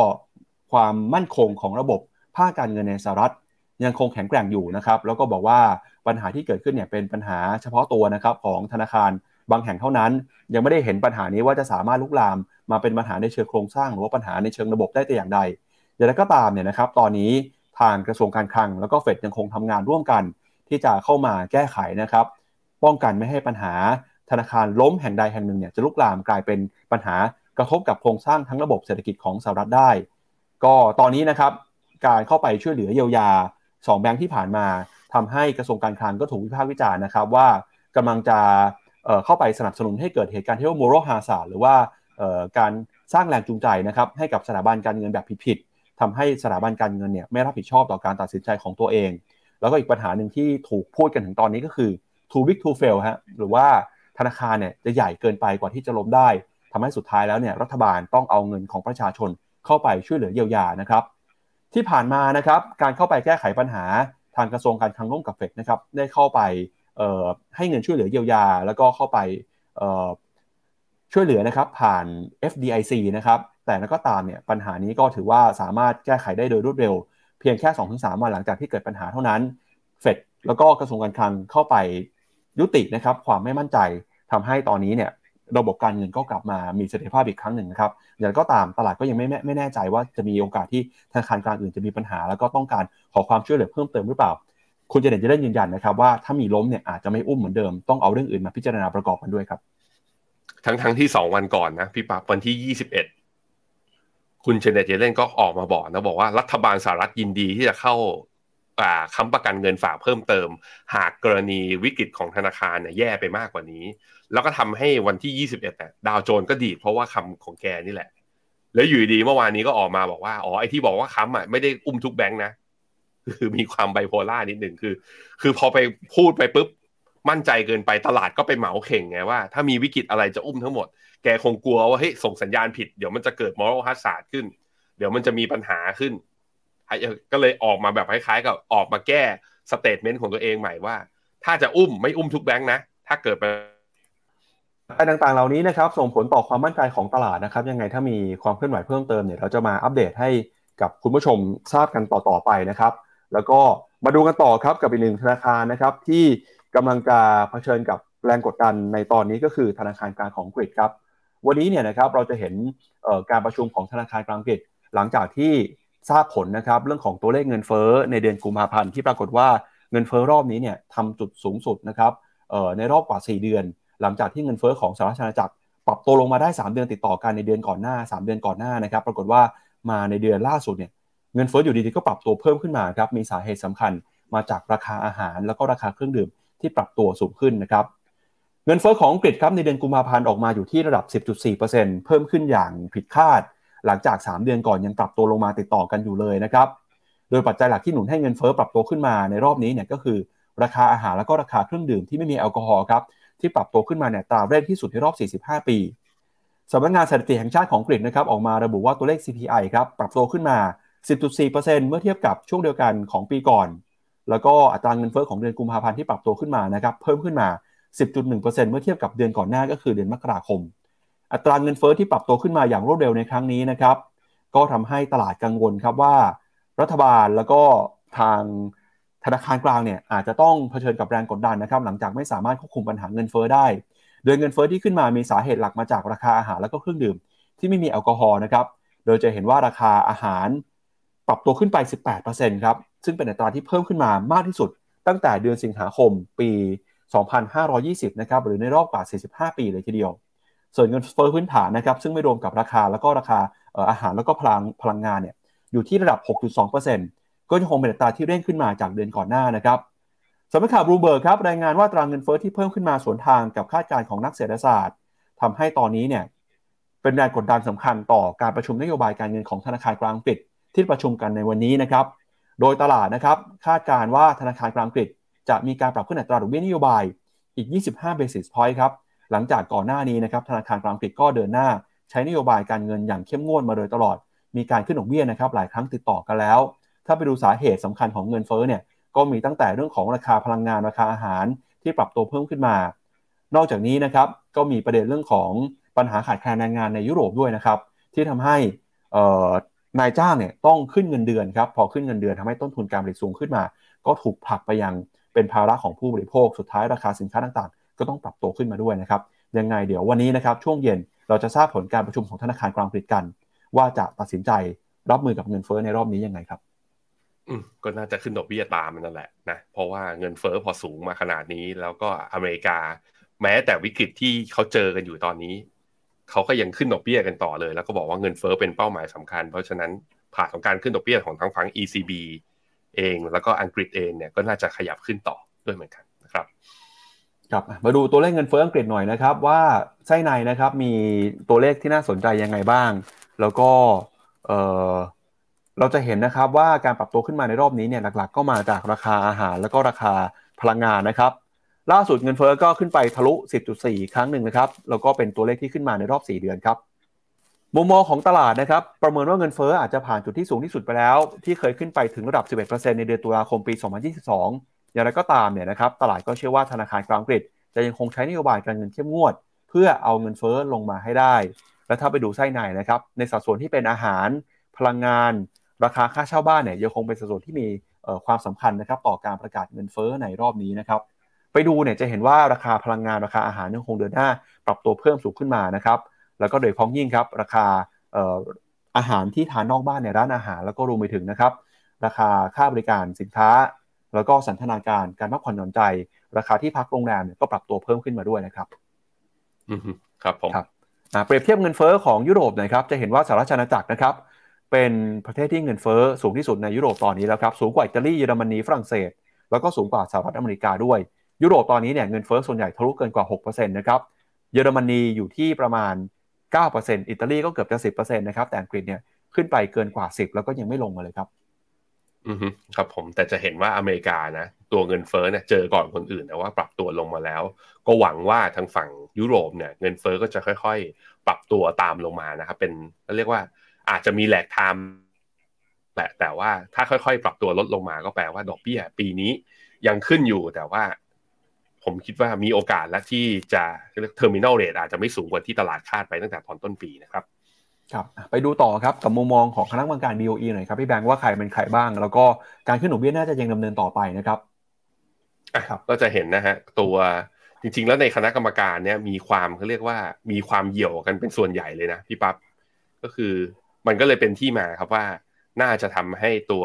ความมั่นคงของระบบภาคการเงินในสหรัฐ ยังคงแข็งแกร่งอยู่นะครับ แล้วก็บอกว่าปัญหาที่เกิดขึ้นเนี่ยเป็นปัญหาเฉพาะตัวนะครับของธนาคารบางแห่งเท่านั้น ยังไม่ได้เห็นปัญหานี้ว่าจะสามารถลุกลามมาเป็นปัญหาในเชิงโครงสร้าง หรือว่าปัญหาในเชิงระบบได้แต่อย่างใดอย่างไรก็ตามเนี่ยนะครับ ตอนนี้ทางกระทรวงการคลัง แล้วก็เฟดยังคงทำงานร่วมกัน ที่จะเข้ามาแก้ไขนะครับ ป้องกันไม่ให้ปัญหา ธนาคารล้มแห่งใดแห่งหนึ่งเนี่ยจะลุกลามกลายเป็นปัญหากระทบกับโครงสร้างทั้งระบบเศรษฐกิจของสหรัฐได้ ก็ตอนนี้นะครับการเข้าไปช่วยเหลือเยียวยา 2 แบงค์ที่ผ่านมาทำให้กระทรวงการคลังก็ถูกวิพากษ์วิจารณ์นะครับว่ากำลังจะเข้าไปสนับสนุนให้เกิดเหตุการณ์ที่เรียกว่า moral hazard หรือว่าการสร้างแรงจูงใจนะครับให้กับสถาบันการเงินแบบผิดๆทำให้สถาบันการเงินเนี่ยไม่รับผิดชอบต่อการตัดสินใจของตัวเอง แล้วก็อีกปัญหาหนึ่งที่ถูกพูดกันถึงตอนนี้ก็คือ too big to fail ฮะหรือว่า นาคารเนี่ยจะใหญ่เกินไปกว่าที่จะล้มได้ทำให้สุดท้ายแล้วเนี่ยรัฐบาลต้องเอาเงินของประชาชนเข้าไปช่วยเหลือเยียวยานะครับ ที่ผ่านมานะครับการเข้าไปแก้ไขปัญหาทางกระทรวงการคลังร่วมกับเฟดนะครับได้เข้าไปให้เงินช่วยเหลือเยียวยา แล้วก็เข้าไปช่วยเหลือนะครับผ่าน FDIC นะครับแต่แล้วก็ตามเนี่ยปัญหานี้ก็ถือว่าสามารถแก้ไขได้โดยรวดเร็ว เพียงแค่ 2-3 วันหลังจากที่เกิดปัญหาเท่านั้นเฟดแล้วก็กระทรวงการคลังเข้าไปยุตินะครับความไม่มั่นใจ ทำให้ตอนนี้เนี่ยระบบการเงินก็กลับมามีเสถียรภาพอีกครั้งหนึ่งนะครับอย่างก็ตามตลาดก็ยังไม่ไม่แน่ใจว่าจะมีโอกาสที่ธนาคารกลางอื่นจะมีปัญหา แล้วก็ต้องการขอความช่วยเหลือเพิ่มเติมหรือเปล่า คุณเจเน็ตจะได้ยืนยันนะครับว่าถ้ามีล้มเนี่ยอาจจะไม่อุ้มเหมือนเดิมต้องเอาเรื่องอื่นมาพิจารณาประกอบกันด้วยครับ ทั้งทั้งที่สองวันก่อนนะพี่ปั๊บวันที่ยี่สิบเอ็ดคุณเชนเนตเยเลนก็ออกมาบอกนะบอกว่ารัฐบาลสหรัฐยินดีที่จะเข้า ค้ำประกันเงินฝากเพิ่มเติม หากกรณีวิกฤตของธนาคารเนี่ยแย่ไปมากกว่านี้ แล้วก็ทำให้วันที่ 21เนี่ยดาวโจนก็ดีดเพราะว่าคำของแกนี่แหละ แล้วอยู่ดีเมื่อวานนี้ก็ออกมาบอกว่า อ๋อไอที่บอกว่าค้ำอะไม่ได้อุ้มทุกแบงค์นะ คือมีความไบโพล่านิดหนึ่งคือ คือพอไปพูดไปปุ๊บมั่นใจเกินไปตลาดก็ไปเหมาเข่งไงว่า ถ้ามีวิกฤตอะไรจะอุ้มทั้งหมด แกคงกลัวว่าเฮ้ยส่งสัญญาณผิด เดี๋ยวมันจะเกิด moral hazard ขึ้น เดี๋ยวมันจะมีปัญหาขึ้น ก็เลยออกมาแบบคล้ายๆ กับออกมาแก้ statement ของตัวเองใหม่ว่า ถ้าจะอุ้มไม่อุ้มทุกแบงค์นะ ถ้าเกิดไปต่างๆ เหล่านี้นะครับส่งผลต่อความมั่นใจของตลาดนะครับ ยังไงถ้ามีความเคลื่อนไหวเพิ่มเติมเนี่ยเราจะมาอัปเดตให้กับคุณผู้ชมทราบกันต่อๆไปนะครับ แล้วก็มาดูกันต่อครับกับอีกหนึ่งธนาคารนะครับ ที่กำลังจะเผชิญกับแรงกดดันในตอนนี้ก็คือธนาคารกลางของอังกฤษครับ วันนี้เนี่ยนะครับเราจะเห็นการประชุมของธนาคารกลางอังกฤษ หลังจากที่ ทราบผลนะครับเรื่องของตัวเลขเงินเฟ้อในเดือนกุมภาพันธ์ที่ปรากฏว่าเงินเฟ้อรอบนี้เนี่ยทำจุดสูงสุดนะครับในรอบกว่า 4 เดือน หลังจากที่เงินเฟ้อของสหรัฐอเมริกาปรับตัวลงมาได้ 3 เดือนติดต่อกันในเดือนก่อนหน้า 3 เดือนก่อนหน้านะครับ ปรากฏว่ามาในเดือนล่าสุดเนี่ยเงินเฟ้ออยู่ดีๆก็ปรับตัวเพิ่มขึ้นมาครับมีสาเหตุสำคัญมาจากราคาอาหาร แล้วก็ราคาเครื่องดื่มที่ปรับตัวสูงขึ้นนะครับเงินเฟ้อของอังกฤษครับในเดือนกุมภาพันธ์ออกมาอยู่ที่ระดับ 10.4%เพิ่มขึ้นอย่างผิดคาด หลังจาก 3 เดือนก่อนยังปรับตัวลงมาติดต่อกันอยู่เลยนะครับ โดยปัจจัยหลักที่หนุนให้เงินเฟ้อปรับตัวขึ้นมาในรอบนี้เนี่ยก็คือ ราคาอาหารแล้วก็ราคาเครื่องดื่มที่ไม่มีแอลกอฮอล์ครับที่ปรับตัวขึ้นมาเนี่ยตราแรกที่สุดในรอบ 45 ปีสำนักงานสถิติแห่งชาติของอังกฤษนะครับออกมาระบุว่าตัวเลข CPI ครับปรับตัวขึ้นมา 10.4%เมื่อเทียบกับช่วงเดียวกันของปีก่อน แล้วก็อัตราเงินเฟ้อของเดือนกุมภาพันธ์ที่ปรับตัวขึ้นมานะครับเพิ่มขึ้นมา 10.1%เมื่อเทียบกับเดือนก่อนหน้าก็คือเดือนมกราคม อัตราเงินเฟ้อที่ปรับตัวขึ้นมาอย่างรวดเร็วในครั้งนี้นะครับ ก็ทำให้ตลาดกังวลครับว่ารัฐบาลแล้วก็ทางธนาคารกลางเนี่ยอาจจะต้องเผชิญกับแรงกดดันนะครับ หลังจากไม่สามารถควบคุมปัญหาเงินเฟ้อได้ โดยเงินเฟ้อที่ขึ้นมามีสาเหตุหลักมาจากราคาอาหารแล้วก็เครื่องดื่ม ที่ไม่มีแอลกอฮอล์นะครับ โดยจะเห็นว่าราคาอาหารปรับตัวขึ้นไป 18%ครับ ซึ่งเป็นอัตราที่เพิ่มขึ้นมามากที่สุด ตั้งแต่เดือนสิงหาคมปี 2520 นะครับ หรือในรอบกว่า 45 ปีเลยทีเดียว ส่วนเงินเฟ้อพื้นฐานนะครับซึ่งไม่รวมกับราคาแล้วก็ราคาอาหารแล้วก็พลังพลังงานเนี่ยอยู่ที่ระดับ 6.2%ก็จะคงเป็นอัตราที่เร่งขึ้นมาจากเดือนก่อนหน้านะครับสำนักข่าวบลูเบิร์กครับรายงานว่าตรางเงินเฟ้อที่เพิ่มขึ้นมาสวนทางกับคาดการณ์ของนักเศรษฐศาสตร์ทำให้ตอนนี้เนี่ยเป็นแรงกดดันสำคัญต่อการประชุมนโยบายการเงินของธนาคารกลางอังกฤษที่ประชุมกันในวันนี้นะครับ โดยตลาดนะครับคาดการณ์ว่าธนาคารกลางอังกฤษจะมีการปรับขึ้นอัตราดอกเบี้ยนโยบายอีก 25 basis point ครับ หลังจากก่อนหน้านี้นะครับธนาคารกลางอังกฤษก็เดินหน้า ใช้นโยบายการเงินอย่างเข้มงวดมาโดยตลอด มีการขึ้นดอกเบี้ยนะครับหลายครั้งติดต่อกันแล้ว ถ้าไปดูสาเหตุสำคัญของเงินเฟ้อเนี่ยก็มีตั้งแต่เรื่องของราคาพลังงานราคาอาหาร ที่ปรับตัวเพิ่มขึ้นมา นอกจากนี้นะครับก็มีประเด็นเรื่องของปัญหาขาดแคลนแรงงานในยุโรปด้วยนะครับที่ทำให้นายจ้างเนี่ยต้องขึ้นเงินเดือนครับพอขึ้นเงินเดือนทำให้ต้นทุนการผลิตสูงขึ้นมา ก็ถูกผลักไปยังเป็นภาระของผู้บริโภคสุดท้ายราคาสินค้าต่างๆ ก็ต้องปรับตัวขึ้นมาด้วยนะครับยังไงเดี๋ยววันนี้นะครับช่วงเย็นเราจะทราบผลการประชุมของธนาคารกลางอังกฤษกัน ว่าจะตัดสินใจรับมือกับเงินเฟ้อในรอบนี้ยังไงครับอืมก็น่าจะขึ้นดอกเบี้ยตามนนั่นแหละนะเพราะว่าเงินเฟ้อพอสูงมาขนาดนี้ แล้วก็อเมริกา แม้แต่วิกฤตที่เขาเจอกันอยู่ตอนนี้เขาก็ยังขึ้นดอกเบี้ยกันต่อเลย แล้วก็บอกว่าเงินเฟ้อเป็นเป้าหมายสำคัญ เพราะฉะนั้นผ่านของการขึ้นดอกเบี้ยของทั้งฝั่ง ECB เอง แล้วก็อังกฤษเองเนี่ยก็น่าจะขยับขึ้นต่อด้วยเหมือนกันนะครับ ครับมาดูตัวเลขเงินเฟ้ออังกฤษหน่อยนะครับว่าไส้ในนะครับมีตัวเลขที่น่าสนใจยังไงบ้าง แล้วก็เออเราจะเห็นนะครับว่าการปรับตัวขึ้นมาในรอบนี้เนี่ยหลักๆ ก็มาจากราคาอาหารแล้วก็ราคาพลังงานนะครับล่าสุดเงินเฟ้อก็ขึ้นไปทะลุ 10.4 ครั้งหนึ่งนะครับ แล้วก็เป็นตัวเลขที่ขึ้นมาในรอบ 4 เดือนครับ มุมมองของตลาดนะครับ ประเมินว่าเงินเฟ้ออาจจะผ่านจุดที่สูงที่สุดไปแล้ว ที่เคยขึ้นไปถึงระดับ 11%ในเดือนตุลาคมปี 2022 อย่างไรก็ตามเนี่ยนะครับตลาดก็เชื่อว่าธนาคารกลางอังกฤษ จะยังคงใช้นโยบายการเงินเข้มงวด เพื่อเอาเงินเฟ้อลงมาให้ได้ และถ้าไปดูไส้ในนะครับในสัดส่วนที่เป็นอาหาร พลังงาน ราคาค่าเช่าบ้านเนี่ยยังคงเป็นสัดส่วนที่มีความสำคัญนะครับต่อการประกาศเงินเฟ้อในรอบนี้นะครับไปดูเนี่ยจะเห็นว่าราคาพลังงานราคาอาหารยังคงเดินหน้า ปรับตัวเพิ่มสูงขึ้นมานะครับแล้วก็โดยพ้องยิ่งครับราคาอาหารที่ทานนอกบ้านในร้านอาหารแล้วก็รวมไปถึงนะครับราคาค่าบริการสินค้า แล้วก็สันทนาการการพักผ่อนหย่อนใจ ราคาที่พักโรงแรมเนี่ยก็ปรับตัวเพิ่มขึ้นมาด้วยนะครับครับผมครับเปรียบเทียบเงินเฟ้อของยุโรปนะครับ จะเห็นว่าสหรัฐอาณาจักรนะครับ เป็นประเทศที่เงินเฟ้อสูงที่สุดในยุโรปตอนนี้แล้วครับ สูงกว่าอิตาลีเยอรมนีฝรั่งเศส แล้วก็สูงกว่าสหรัฐอเมริกาด้วย ยุโรปตอนนี้เนี่ยเงินเฟ้อส่วนใหญ่ทะลุเกินกว่า6%นะครับ เยอรมนีอยู่ที่ประมาณ 9%อิตาลีก็เกือบจะ 10%นะครับ แต่อังกฤษเนี่ยขึ้นไปเกินกว่า 10 แล้วก็ยังไม่ลงมาเลยครับ อือครับผมแต่จะเห็นว่าอเมริกานะ ตัวเงินเฟ้อเนี่ยเจอก่อนคนอื่นแต่ว่าปรับตัวลงมาแล้ว ก็หวังว่าทางฝั่งยุโรปเนี่ยเงินเฟ้อก็จะค่อย ๆ ปรับตัวตามลงมานะครับเป็นเรียกว่าอาจจะมี lag time แต่แต่ว่าถ้าค่อยๆ ปรับตัวลดลงมาก็แปลว่าดอกเบี้ย ปีนี้ยังขึ้นอยู่แต่ว่า ผมคิดว่ามีโอกาสและที่จะ terminal rate อาจจะไม่สูงกว่าที่ตลาดคาดไปตั้งแต่ตอนต้นปีนะครับ ครับไปดูต่อครับกับมุมมองของคณะกรรมการ BOE หน่อยครับพี่แบงค์ว่าใครเป็นใครบ้าง แล้วก็การขึ้นหนุเบี้ยน่าจะยังดำเนินต่อไปนะครับครับก็จะเห็นนะฮะตัวจริง ๆ แล้วในคณะกรรมการเนี่ยมีความเขาเรียกว่ามีความเหี่ยวกันเป็นส่วนใหญ่เลยนะพี่ปั๊บก็คือมันก็เลยเป็นที่มาครับว่าน่าจะทำให้ตัว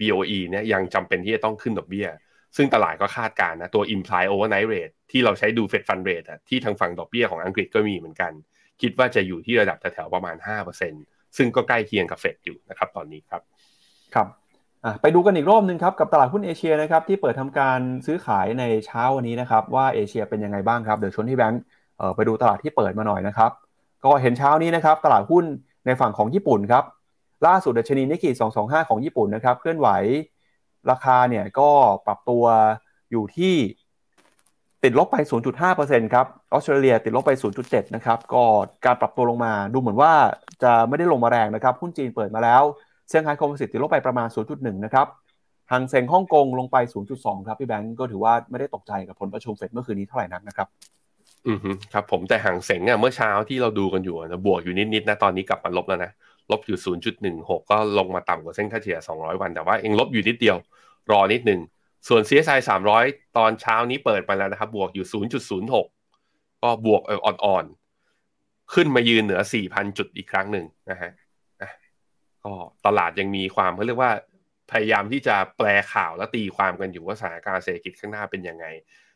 BOE เนี่ยยังจำเป็นที่จะต้องขึ้นดอกเบี้ย ซึ่งตลาดก็คาดการนะตัว imply overnight rate ที่เราใช้ดู Fed Fund Rate อะที่ทางฝั่งดอกเบี้ยของอังกฤษก็มีเหมือนกัน คิดว่าจะอยู่ที่ระดับแถวๆประมาณ 5%ซึ่งก็ใกล้เคียงกับเฟดอยู่นะครับตอนนี้ครับครับไปดูกันอีกรอบหนึ่งครับกับตลาดหุ้นเอเชียนะครับที่เปิดทำการซื้อขายในเช้าวันนี้นะครับว่าเอเชียเป็นยังไงบ้างครับเดี๋ยวชวนที่แบงค์ไปดูตลาดที่เปิดมาหน่อยนะครับก็เห็นเช้านี้นะครับตลาดหุ้นในฝั่งของญี่ปุ่นครับล่าสุดดัชนีนิกเกิ225 ของญี่ปุ่นนะครับเคลื่อนไหวราคาเนี่ยก็ปรับตัวอยู่ที่ ติดลบไป 0.5%ครับ ออสเตรเลียติดลบไป 0.7 นะครับ ก็การปรับตัวลงมาดูเหมือนว่าจะไม่ได้ลงมาแรงนะครับ หุ้นจีนเปิดมาแล้ว เซี่ยงไฮ้คอมโพสิตติดลบไปประมาณ 0.1 นะครับหางเซ็งฮ่องกงลงไป 0.2 ครับ พี่แบงก์ก็ถือว่าไม่ได้ตกใจกับผลประชุมเฟดเมื่อคืนนี้เท่าไหร่นักนะครับ อืมครับผมแต่หางเซ็งเนี่ยเมื่อเช้าที่เราดูกันอยู่นะบวกอยู่นิดๆนะตอนนี้กลับมาลบแล้วนะลบอยู่ 0.16 ก็ลงมาต่ำกว่าเส้นค่าเฉลี่ย 200 วัน แต่ว่าเองลบอยู่นิดเดียวรอนิดนึง ส่วน CSI 300 ตอนเช้านี้เปิดไปแล้วนะครับ บวกอยู่ 0.06 ก็บวกอ่อนๆ ขึ้นมายืนเหนือ 4,000 จุดอีกครั้งหนึ่งนะฮะก็ตลาดยังมีความเขาเรียกว่าพยายามที่จะแปลข่าวและตีความกันอยู่ว่าสถานการณ์เศรษฐกิจข้างหน้าเป็นยังไง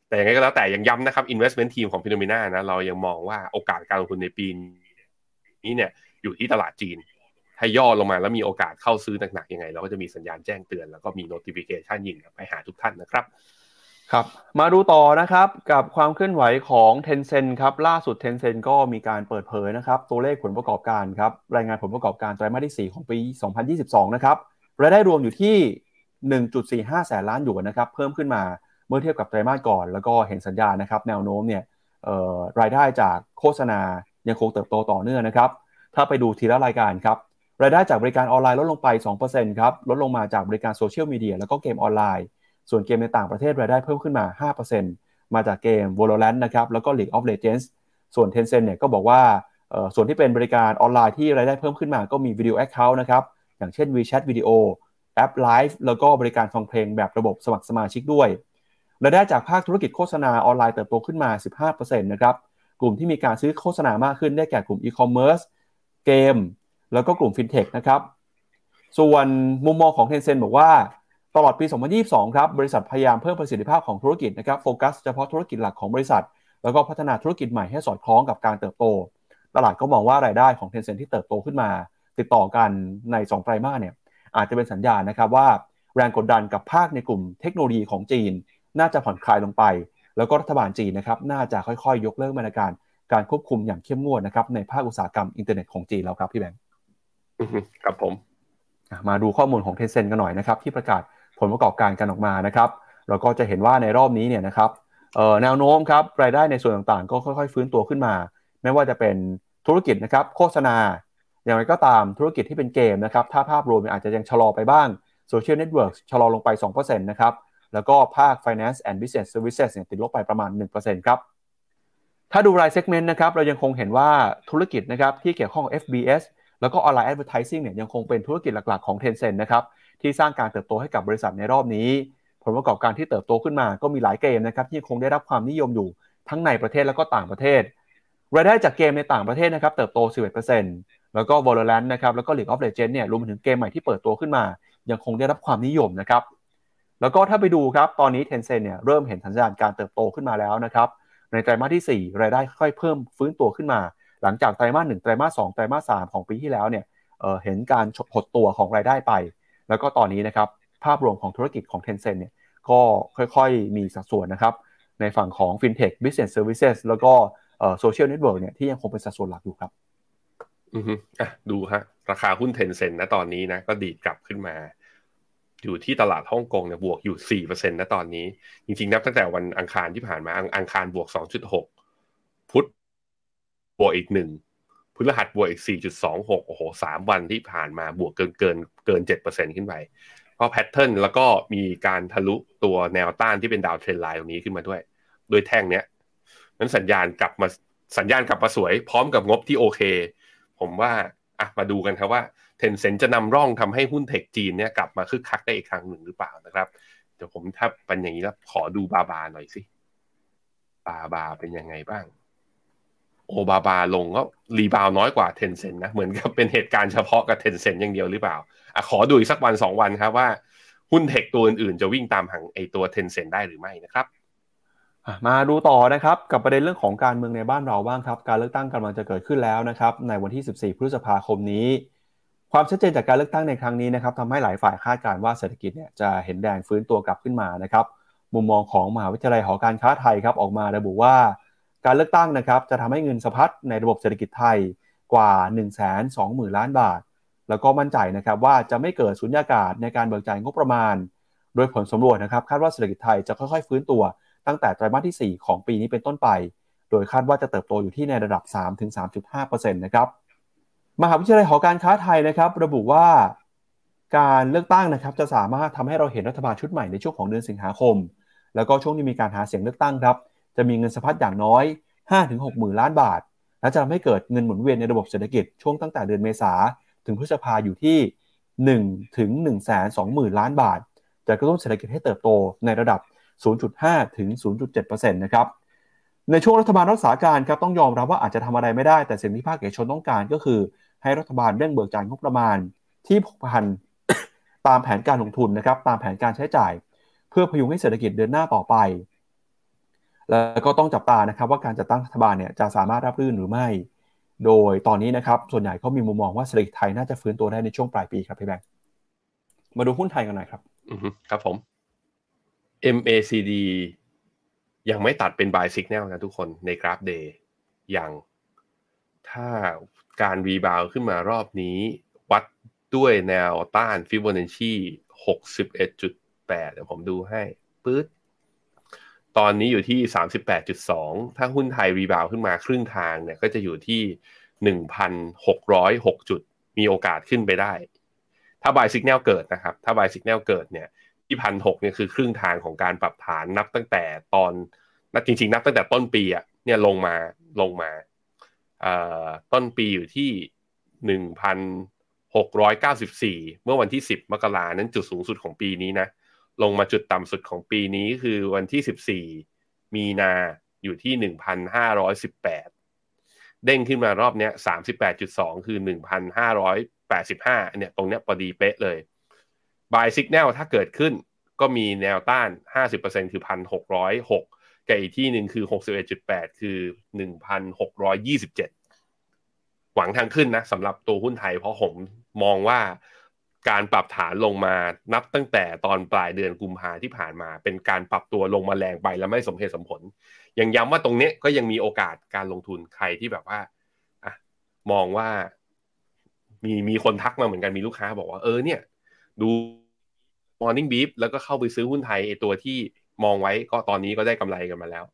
แต่ยังไงก็แล้วแต่ยังย้ำนะครับ investment team ของพิโนมิน่านะเรายังมองว่าโอกาสการลงทุนในปีนี้เนี่ยอยู่ที่ตลาดจีน ถ้าย่อลงมาแล้วมีโอกาสเข้าซื้อหนักๆยังไง เราก็จะมีสัญญาณแจ้งเตือน แล้วก็มี notification ยิงไปหาทุกท่านนะครับครับมาดูต่อนะครับกับความเคลื่อนไหวของ Tencent ครับล่าสุด Tencent ก็มีการเปิดเผยนะครับตัวเลขผลประกอบการครับรายงานผลประกอบการไตรมาสที่ 4 ของปี 2022 นะครับรายได้รวมอยู่ที่ 1.45 แสนล้านหยวนนะครับเพิ่มขึ้นมาเมื่อเทียบกับไตรมาสก่อน แล้วก็เห็นสัญญาณนะครับแนวโน้มเนี่ยรายได้จากโฆษณายังคงเติบโตต่อเนื่องนะครับถ้าไปดูทีละรายการครับ รายได้จากบริการออนไลน์ลดลงไป 2%ครับ ลดลงมาจากบริการโซเชียลมีเดียแล้วก็เกมออนไลน์ ส่วนเกมในต่างประเทศรายได้เพิ่มขึ้นมา 5%มาจากเกม Valorant นะครับ แล้วก็ League of Legends ส่วน Tencent เนี่ยก็บอกว่า ส่วนที่เป็นบริการออนไลน์ที่รายได้เพิ่มขึ้นมา ก็มี Video Account นะครับ อย่างเช่น WeChat video app live แล้วก็บริการฟังเพลงแบบระบบสมัครสมาชิกด้วย รายได้จากภาคธุรกิจโฆษณาออนไลน์เติบโตขึ้นมา 15%นะครับ กลุ่มที่มีการซื้อโฆษณามากขึ้นได้แก่กลุ่มอีคอมเมิร์ซเกม แล้วก็กลุ่มฟินเทคนะครับ ส่วนมุมมองของ Tencent บอกว่าตลอดปี 2022 ครับ บริษัทพยายามเพิ่มประสิทธิภาพของธุรกิจนะครับโฟกัสเฉพาะธุรกิจหลักของบริษัท แล้วก็พัฒนาธุรกิจใหม่ให้สอดคล้องกับการเติบโต ตลาดก็มองว่ารายได้ของ Tencent ที่เติบโตขึ้นมา ติดต่อกันใน 2 ไตรมาสเนี่ยอาจจะเป็นสัญญาณนะครับว่าแรงกดดันกับภาคในกลุ่มเทคโนโลยีของจีน น่าจะผ่อนคลายลงไป แล้วก็รัฐบาลจีนนะครับน่าจะค่อยๆ ยกเลิกมาตรการการควบคุมอย่างเข้มงวดนะครับในภาคอุตสาหกรรมอินเทอร์เน็ตของจีนแล้วครับพี่แบงค์ ครับผมมาดูข้อมูลของเทนเซ็นกันหน่อยนะครับ ที่ประกาศผลประกอบการกันออกมานะครับเราก็จะเห็นว่าในรอบนี้เนี่ยนะครับแนวโน้มครับรายได้ในส่วนต่างๆ ก็ค่อยๆ ฟื้นตัวขึ้นมา ไม่ว่าจะเป็นธุรกิจนะครับโฆษณา อย่างไรก็ตามธุรกิจที่เป็นเกมนะครับถ้าภาพรวมอาจจะยังชะลอไปบ้างsocial network ชะลอลงไป 2%นะครับแล้วก็ภาค finance and business services เนี่ยติดลบไปประมาณ 1%ครับถ้าดูราย segment นะครับเรายังคงเห็นว่าธุรกิจนะครับที่เกี่ยวข้องกับ FBS แล้วก็ online advertising เนี่ยยังคงเป็นธุรกิจหลักๆของ Tencent นะครับที่สร้างการเติบโตให้กับบริษัทในรอบนี้ ผลประกอบการที่เติบโตขึ้นมาก็มีหลายเกมนะครับที่คงได้รับความนิยมอยู่ทั้งในประเทศแล้วก็ต่างประเทศ รายได้จากเกมในต่างประเทศนะครับเติบโต 11%แล้วก็ Valorant นะครับแล้วก็ League of Legends เนี่ยรวมถึงเกมใหม่ที่เปิดตัวขึ้นมา ยังคงได้รับความนิยมนะครับแล้วก็ถ้าไปดูครับตอนนี้ Tencent เนี่ยเริ่มเห็นสัญญาณการเติบโตขึ้นมาแล้วนะครับในไตรมาสที่ 4 รายได้ค่อยเพิ่มฟื้นตัวขึ้นมา หลังจากไตรมาสหนึ่งไตรมาสสองไตรมาสสามของปีที่แล้วเนี่ยเห็นการหดตัวของรายได้ไป แล้วก็ตอนนี้นะครับภาพรวมของธุรกิจของ Tencent เนี่ยก็ค่อยๆ มีสัดส่วนนะครับ ในฝั่งของ fintech business services แล้วก็social network เนี่ยที่ยังคงเป็นสัดส่วนหลักอยู่ครับ อือฮึอะดูฮะ ราคาหุ้น Tencent นะตอนนี้นะก็ดีดกลับขึ้นมา อยู่ที่ตลาดฮ่องกงเนี่ยบวกอยู่4%นะตอนนี้ จริงๆ นับตั้งแต่วันอังคารที่ผ่านมาอังคารบวก 2.6 บวกอีกหนึ่งพฤหัสบวกอีกสี่จุดสองหกโอ้โหสามวันที่ผ่านมาบวกเกินเกินเกินเจ็ดเปอร์เซ็นขึ้นไป เพราะ pattern แล้วก็มีการทะลุตัวแนวต้านที่เป็น downtrend line ตรงนี้ขึ้นมาด้วย โดยแท่งเนี้ยนั้นสัญญาณกลับมาสัญญาณกลับมาสวย พร้อมกับงบที่โอเค ผมว่าอะมาดูกันครับว่าเทนเซ็นจะนำร่องทำให้หุ้นเทคจีนเนี่ยกลับมาคึกคักได้อีกครั้งหนึ่งหรือเปล่านะครับเดี๋ยวผมถ้าเป็นอย่างนี้แล้วขอดูบาบาหน่อยสิ บาบาเป็นยังไงบ้าง โอบาบาลงก็รีบาวน้อยกว่าเทนเซ็นนะ เหมือนกับเป็นเหตุการณ์เฉพาะกับเทนเซ็นอย่างเดียวหรือเปล่าอขอดูอีกสักวันสองวันครับว่า หุ้นเทคตัวอื่นๆ จะวิ่งตามหางไอตัวเทนเซ็นได้หรือไม่นะครับมาดูต่อนะครับกับประเด็นเรื่องของการเมืองในบ้านเราบ้างครับ การเลือกตั้งกำลังจะเกิดขึ้นแล้วนะครับในวันที่ 14 พฤษภาคมนี้ ความชัดเจนจากการเลือกตั้งในครั้งนี้นะครับทำให้หลายฝ่ายคาดการณ์ว่าเศรษฐกิจเนี่ยจะเห็นแดงฟื้นตัวกลับขึ้นมานะครับมุมมองของมหาวิทยาลัยหอการค้าไทยครับออกมาระบุว่า การเลือกตั้งนะครับจะทำให้เงินสะพัดในระบบเศรษฐกิจไทยกว่า 1 2 0 0 0 0 ล้านบาท แล้วก็มั่นใจนะครับว่าจะไม่เกิดสุญญากาศในการเบิกจ่ายงบประมาณ โดยผลสำรวจนะครับคาดว่าเศรษฐกิจไทยจะค่อยๆ ฟื้นตัวตั้งแต่ไตรมาสที่ 4 ของปีนี้เป็นต้นไป โดยคาดว่าจะเติบโตอยู่ที่ในระดับ 3-3.5%นะครับมหาวิทยาลัยหอการค้าไทยนะครับระบุว่าการเลือกตั้งนะครับจะสามารถทำให้เราเห็นรัฐบาลชุดใหม่ในช่วงของเดือนสิงหาคม แล้วก็ช่วงที่มีการหาเสียงเลือกตั้งครับ จะมีเงินสะพัดอย่างน้อย 5-6หมื่นล้านบาท และจะทำให้เกิดเงินหมุนเวียนในระบบเศรษฐกิจช่วงตั้งแต่เดือนเมษาถึงพฤษภาอยู่ที่1ถึง1 2 0 0 0 0 ล้านบาท จะกระตุ้นเศรษฐกิจให้เติบโตในระดับ 0.5 ถึง 0.7%นะครับ ในช่วงรัฐบาลรักษาการครับต้องยอมรับว่าอาจจะทำอะไรไม่ได้ แต่สิ่งที่ภาคเอกชนต้องการก็คือ ให้รัฐบาลเร่งเบิกจ่ายงบประมาณที่ผูกพันตามแผนการลงทุนนะครับตามแผนการใช้จ่าย เพื่อพยุงให้เศรษฐกิจเดินหน้าต่อไป แล้วก็ต้องจับตานะครับว่าการจัดตั้งรัฐบาลเนี่ยจะสามารถรับรื่นหรือไม่ โดยตอนนี้นะครับส่วนใหญ่เขามีมุมมองว่าเศรษฐกิจไทยน่าจะฟื้นตัวได้ในช่วงปลายปีครับพี่แบงค์มาดูหุ้นไทยกันหน่อยครับอืครับผม MACD ยังไม่ตัดเป็น buy signal นะทุกคนในกราฟ day ยังถ้าการรีบาวขึ้นมารอบนี้ วัดด้วยแนวต้าน Fibonacci 61.8 เดี๋ยวผมดูให้ปื๊ด ตอนนี้อยู่ที่ 38.2 ถ้าหุ้นไทยรีบาวขึ้นมาครึ่งทางเนี่ยก็จะอยู่ที่ 1,606 จุด มีโอกาสขึ้นไปได้ ถ้า buy signal เกิดนะครับ ถ้า buy signal เกิดเนี่ยที่พันหกเนี่ยคือครึ่งทางของการปรับฐานนับตั้งแต่ตอนนับจริง ๆ นับตั้งแต่ต้นปีอะเนี่ยลงมาลงมาต้นปีอยู่ที่หนึ่งพันหกร้อยเก้าสิบสี่เมื่อวันที่สิบมกรานั้นจุดสูงสุดของปีนี้นะ ลงมาจุดต่ำสุดของปีนี้คือวันที่สิบสี่มีนาอยู่ที่หนึ่งพันห้าร้อยสิบแปดเด้งขึ้นมารอบเนี้ยสามสิบแปดจุดสองคือหนึ่งพันห้าร้อยแปดสิบห้าเนี่ยตรงเนี้ยพอดีเป๊ะเลยบายสิกแนลถ้าเกิดขึ้นก็มีแนวต้าน 50%คือ 1,606กับอีกที่หนึ่งคือ 61.8 คือ 1,627 หวังทางขึ้นนะสำหรับตัวหุ้นไทยเพราะผมมองว่า การปรับฐานลงมานับตั้งแต่ตอนปลายเดือนกุมภาที่ผ่านมา เป็นการปรับตัวลงมาแรงไปแล้วไม่สมเหตุสมผล ยังย้ำว่าตรงนี้ก็ยังมีโอกาสการลงทุนใครที่แบบว่าอะมองว่า มีมีคนทักมาเหมือนกันมีลูกค้าบอกว่าเออเนี่ย ดู Morning Beef แล้วก็เข้าไปซื้อหุ้นไทยไอตัวที่มองไว้ก็ตอนนี้ก็ได้กำไรกันมาแล้ว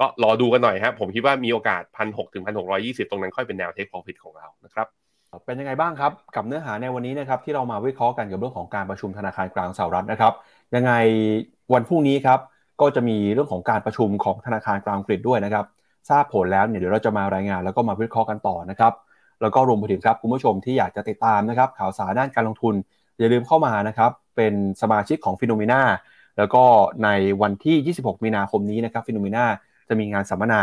ก็รอดูกันหน่อยครับผมคิดว่ามีโอกาสพันหกถึงพันหกรอยี่สิบตรงนั้นค่อยเป็นแนวเทคโปรฟิตของเรานะครับ เป็นยังไงบ้างครับ กับเนื้อหาในวันนี้นะครับที่เรามาวิเคราะห์กันกับเรื่องของการประชุมธนาคารกลางสหรัฐนะครับ ยังไงวันพรุ่งนี้ครับก็จะมีเรื่องของการประชุมของธนาคารกลางอังกฤษด้วยนะครับ ทราบผลแล้วเนี่ยเดี๋ยวเราจะมารายงานแล้วก็มาวิเคราะห์กันต่อนะครับแล้วก็รวมไปถึงครับคุณผู้ชมที่อยากจะติดตามนะครับ ข่าวสารด้านการลงทุน อย่าลืมเข้ามานะครับเป็นสมาชิกของ FINNOMENA แล้วก็ในวันที่ 26 มีนาคมนี้นะครับ FINNOMENA จะมีงานสัมมนา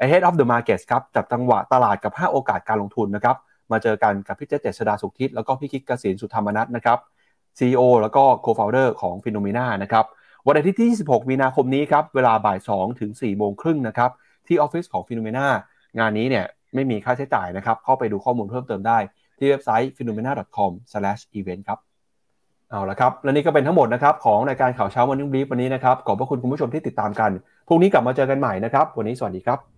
Ahead of the Markets ครับจับจังหวะตลาดกับ 5 โอกาสการลงทุนนะครับ มาเจอกันกับพี่เจษเจษดาสุขทิศแล้วก็พี่คิกเกษณสุธรรมนัทนะครับ CEO แล้วก็ Co-founder ของ FINNOMENA นะครับวันอาทิตย์ที่ 26 มีนาคมนี้ครับเวลาบ่าย2ถึง4โมงครึ่งนะครับที่ออฟฟิศของ FINNOMENA งานนี้เนี่ยไม่มีค่าใช้จ่ายนะครับ เข้าไปดูข้อมูลเพิ่มเติมได้ที่เว็บไซต์ finnomena.com/event ครับเอาละครับ และนี่ก็เป็นทั้งหมดนะครับของรายการข่าวเช้าวันนี้บรีฟวันนี้นะครับ ขอบพระคุณคุณผู้ชมที่ติดตามกัน พรุ่งนี้กลับมาเจอกันใหม่นะครับ วันนี้สวัสดีครับ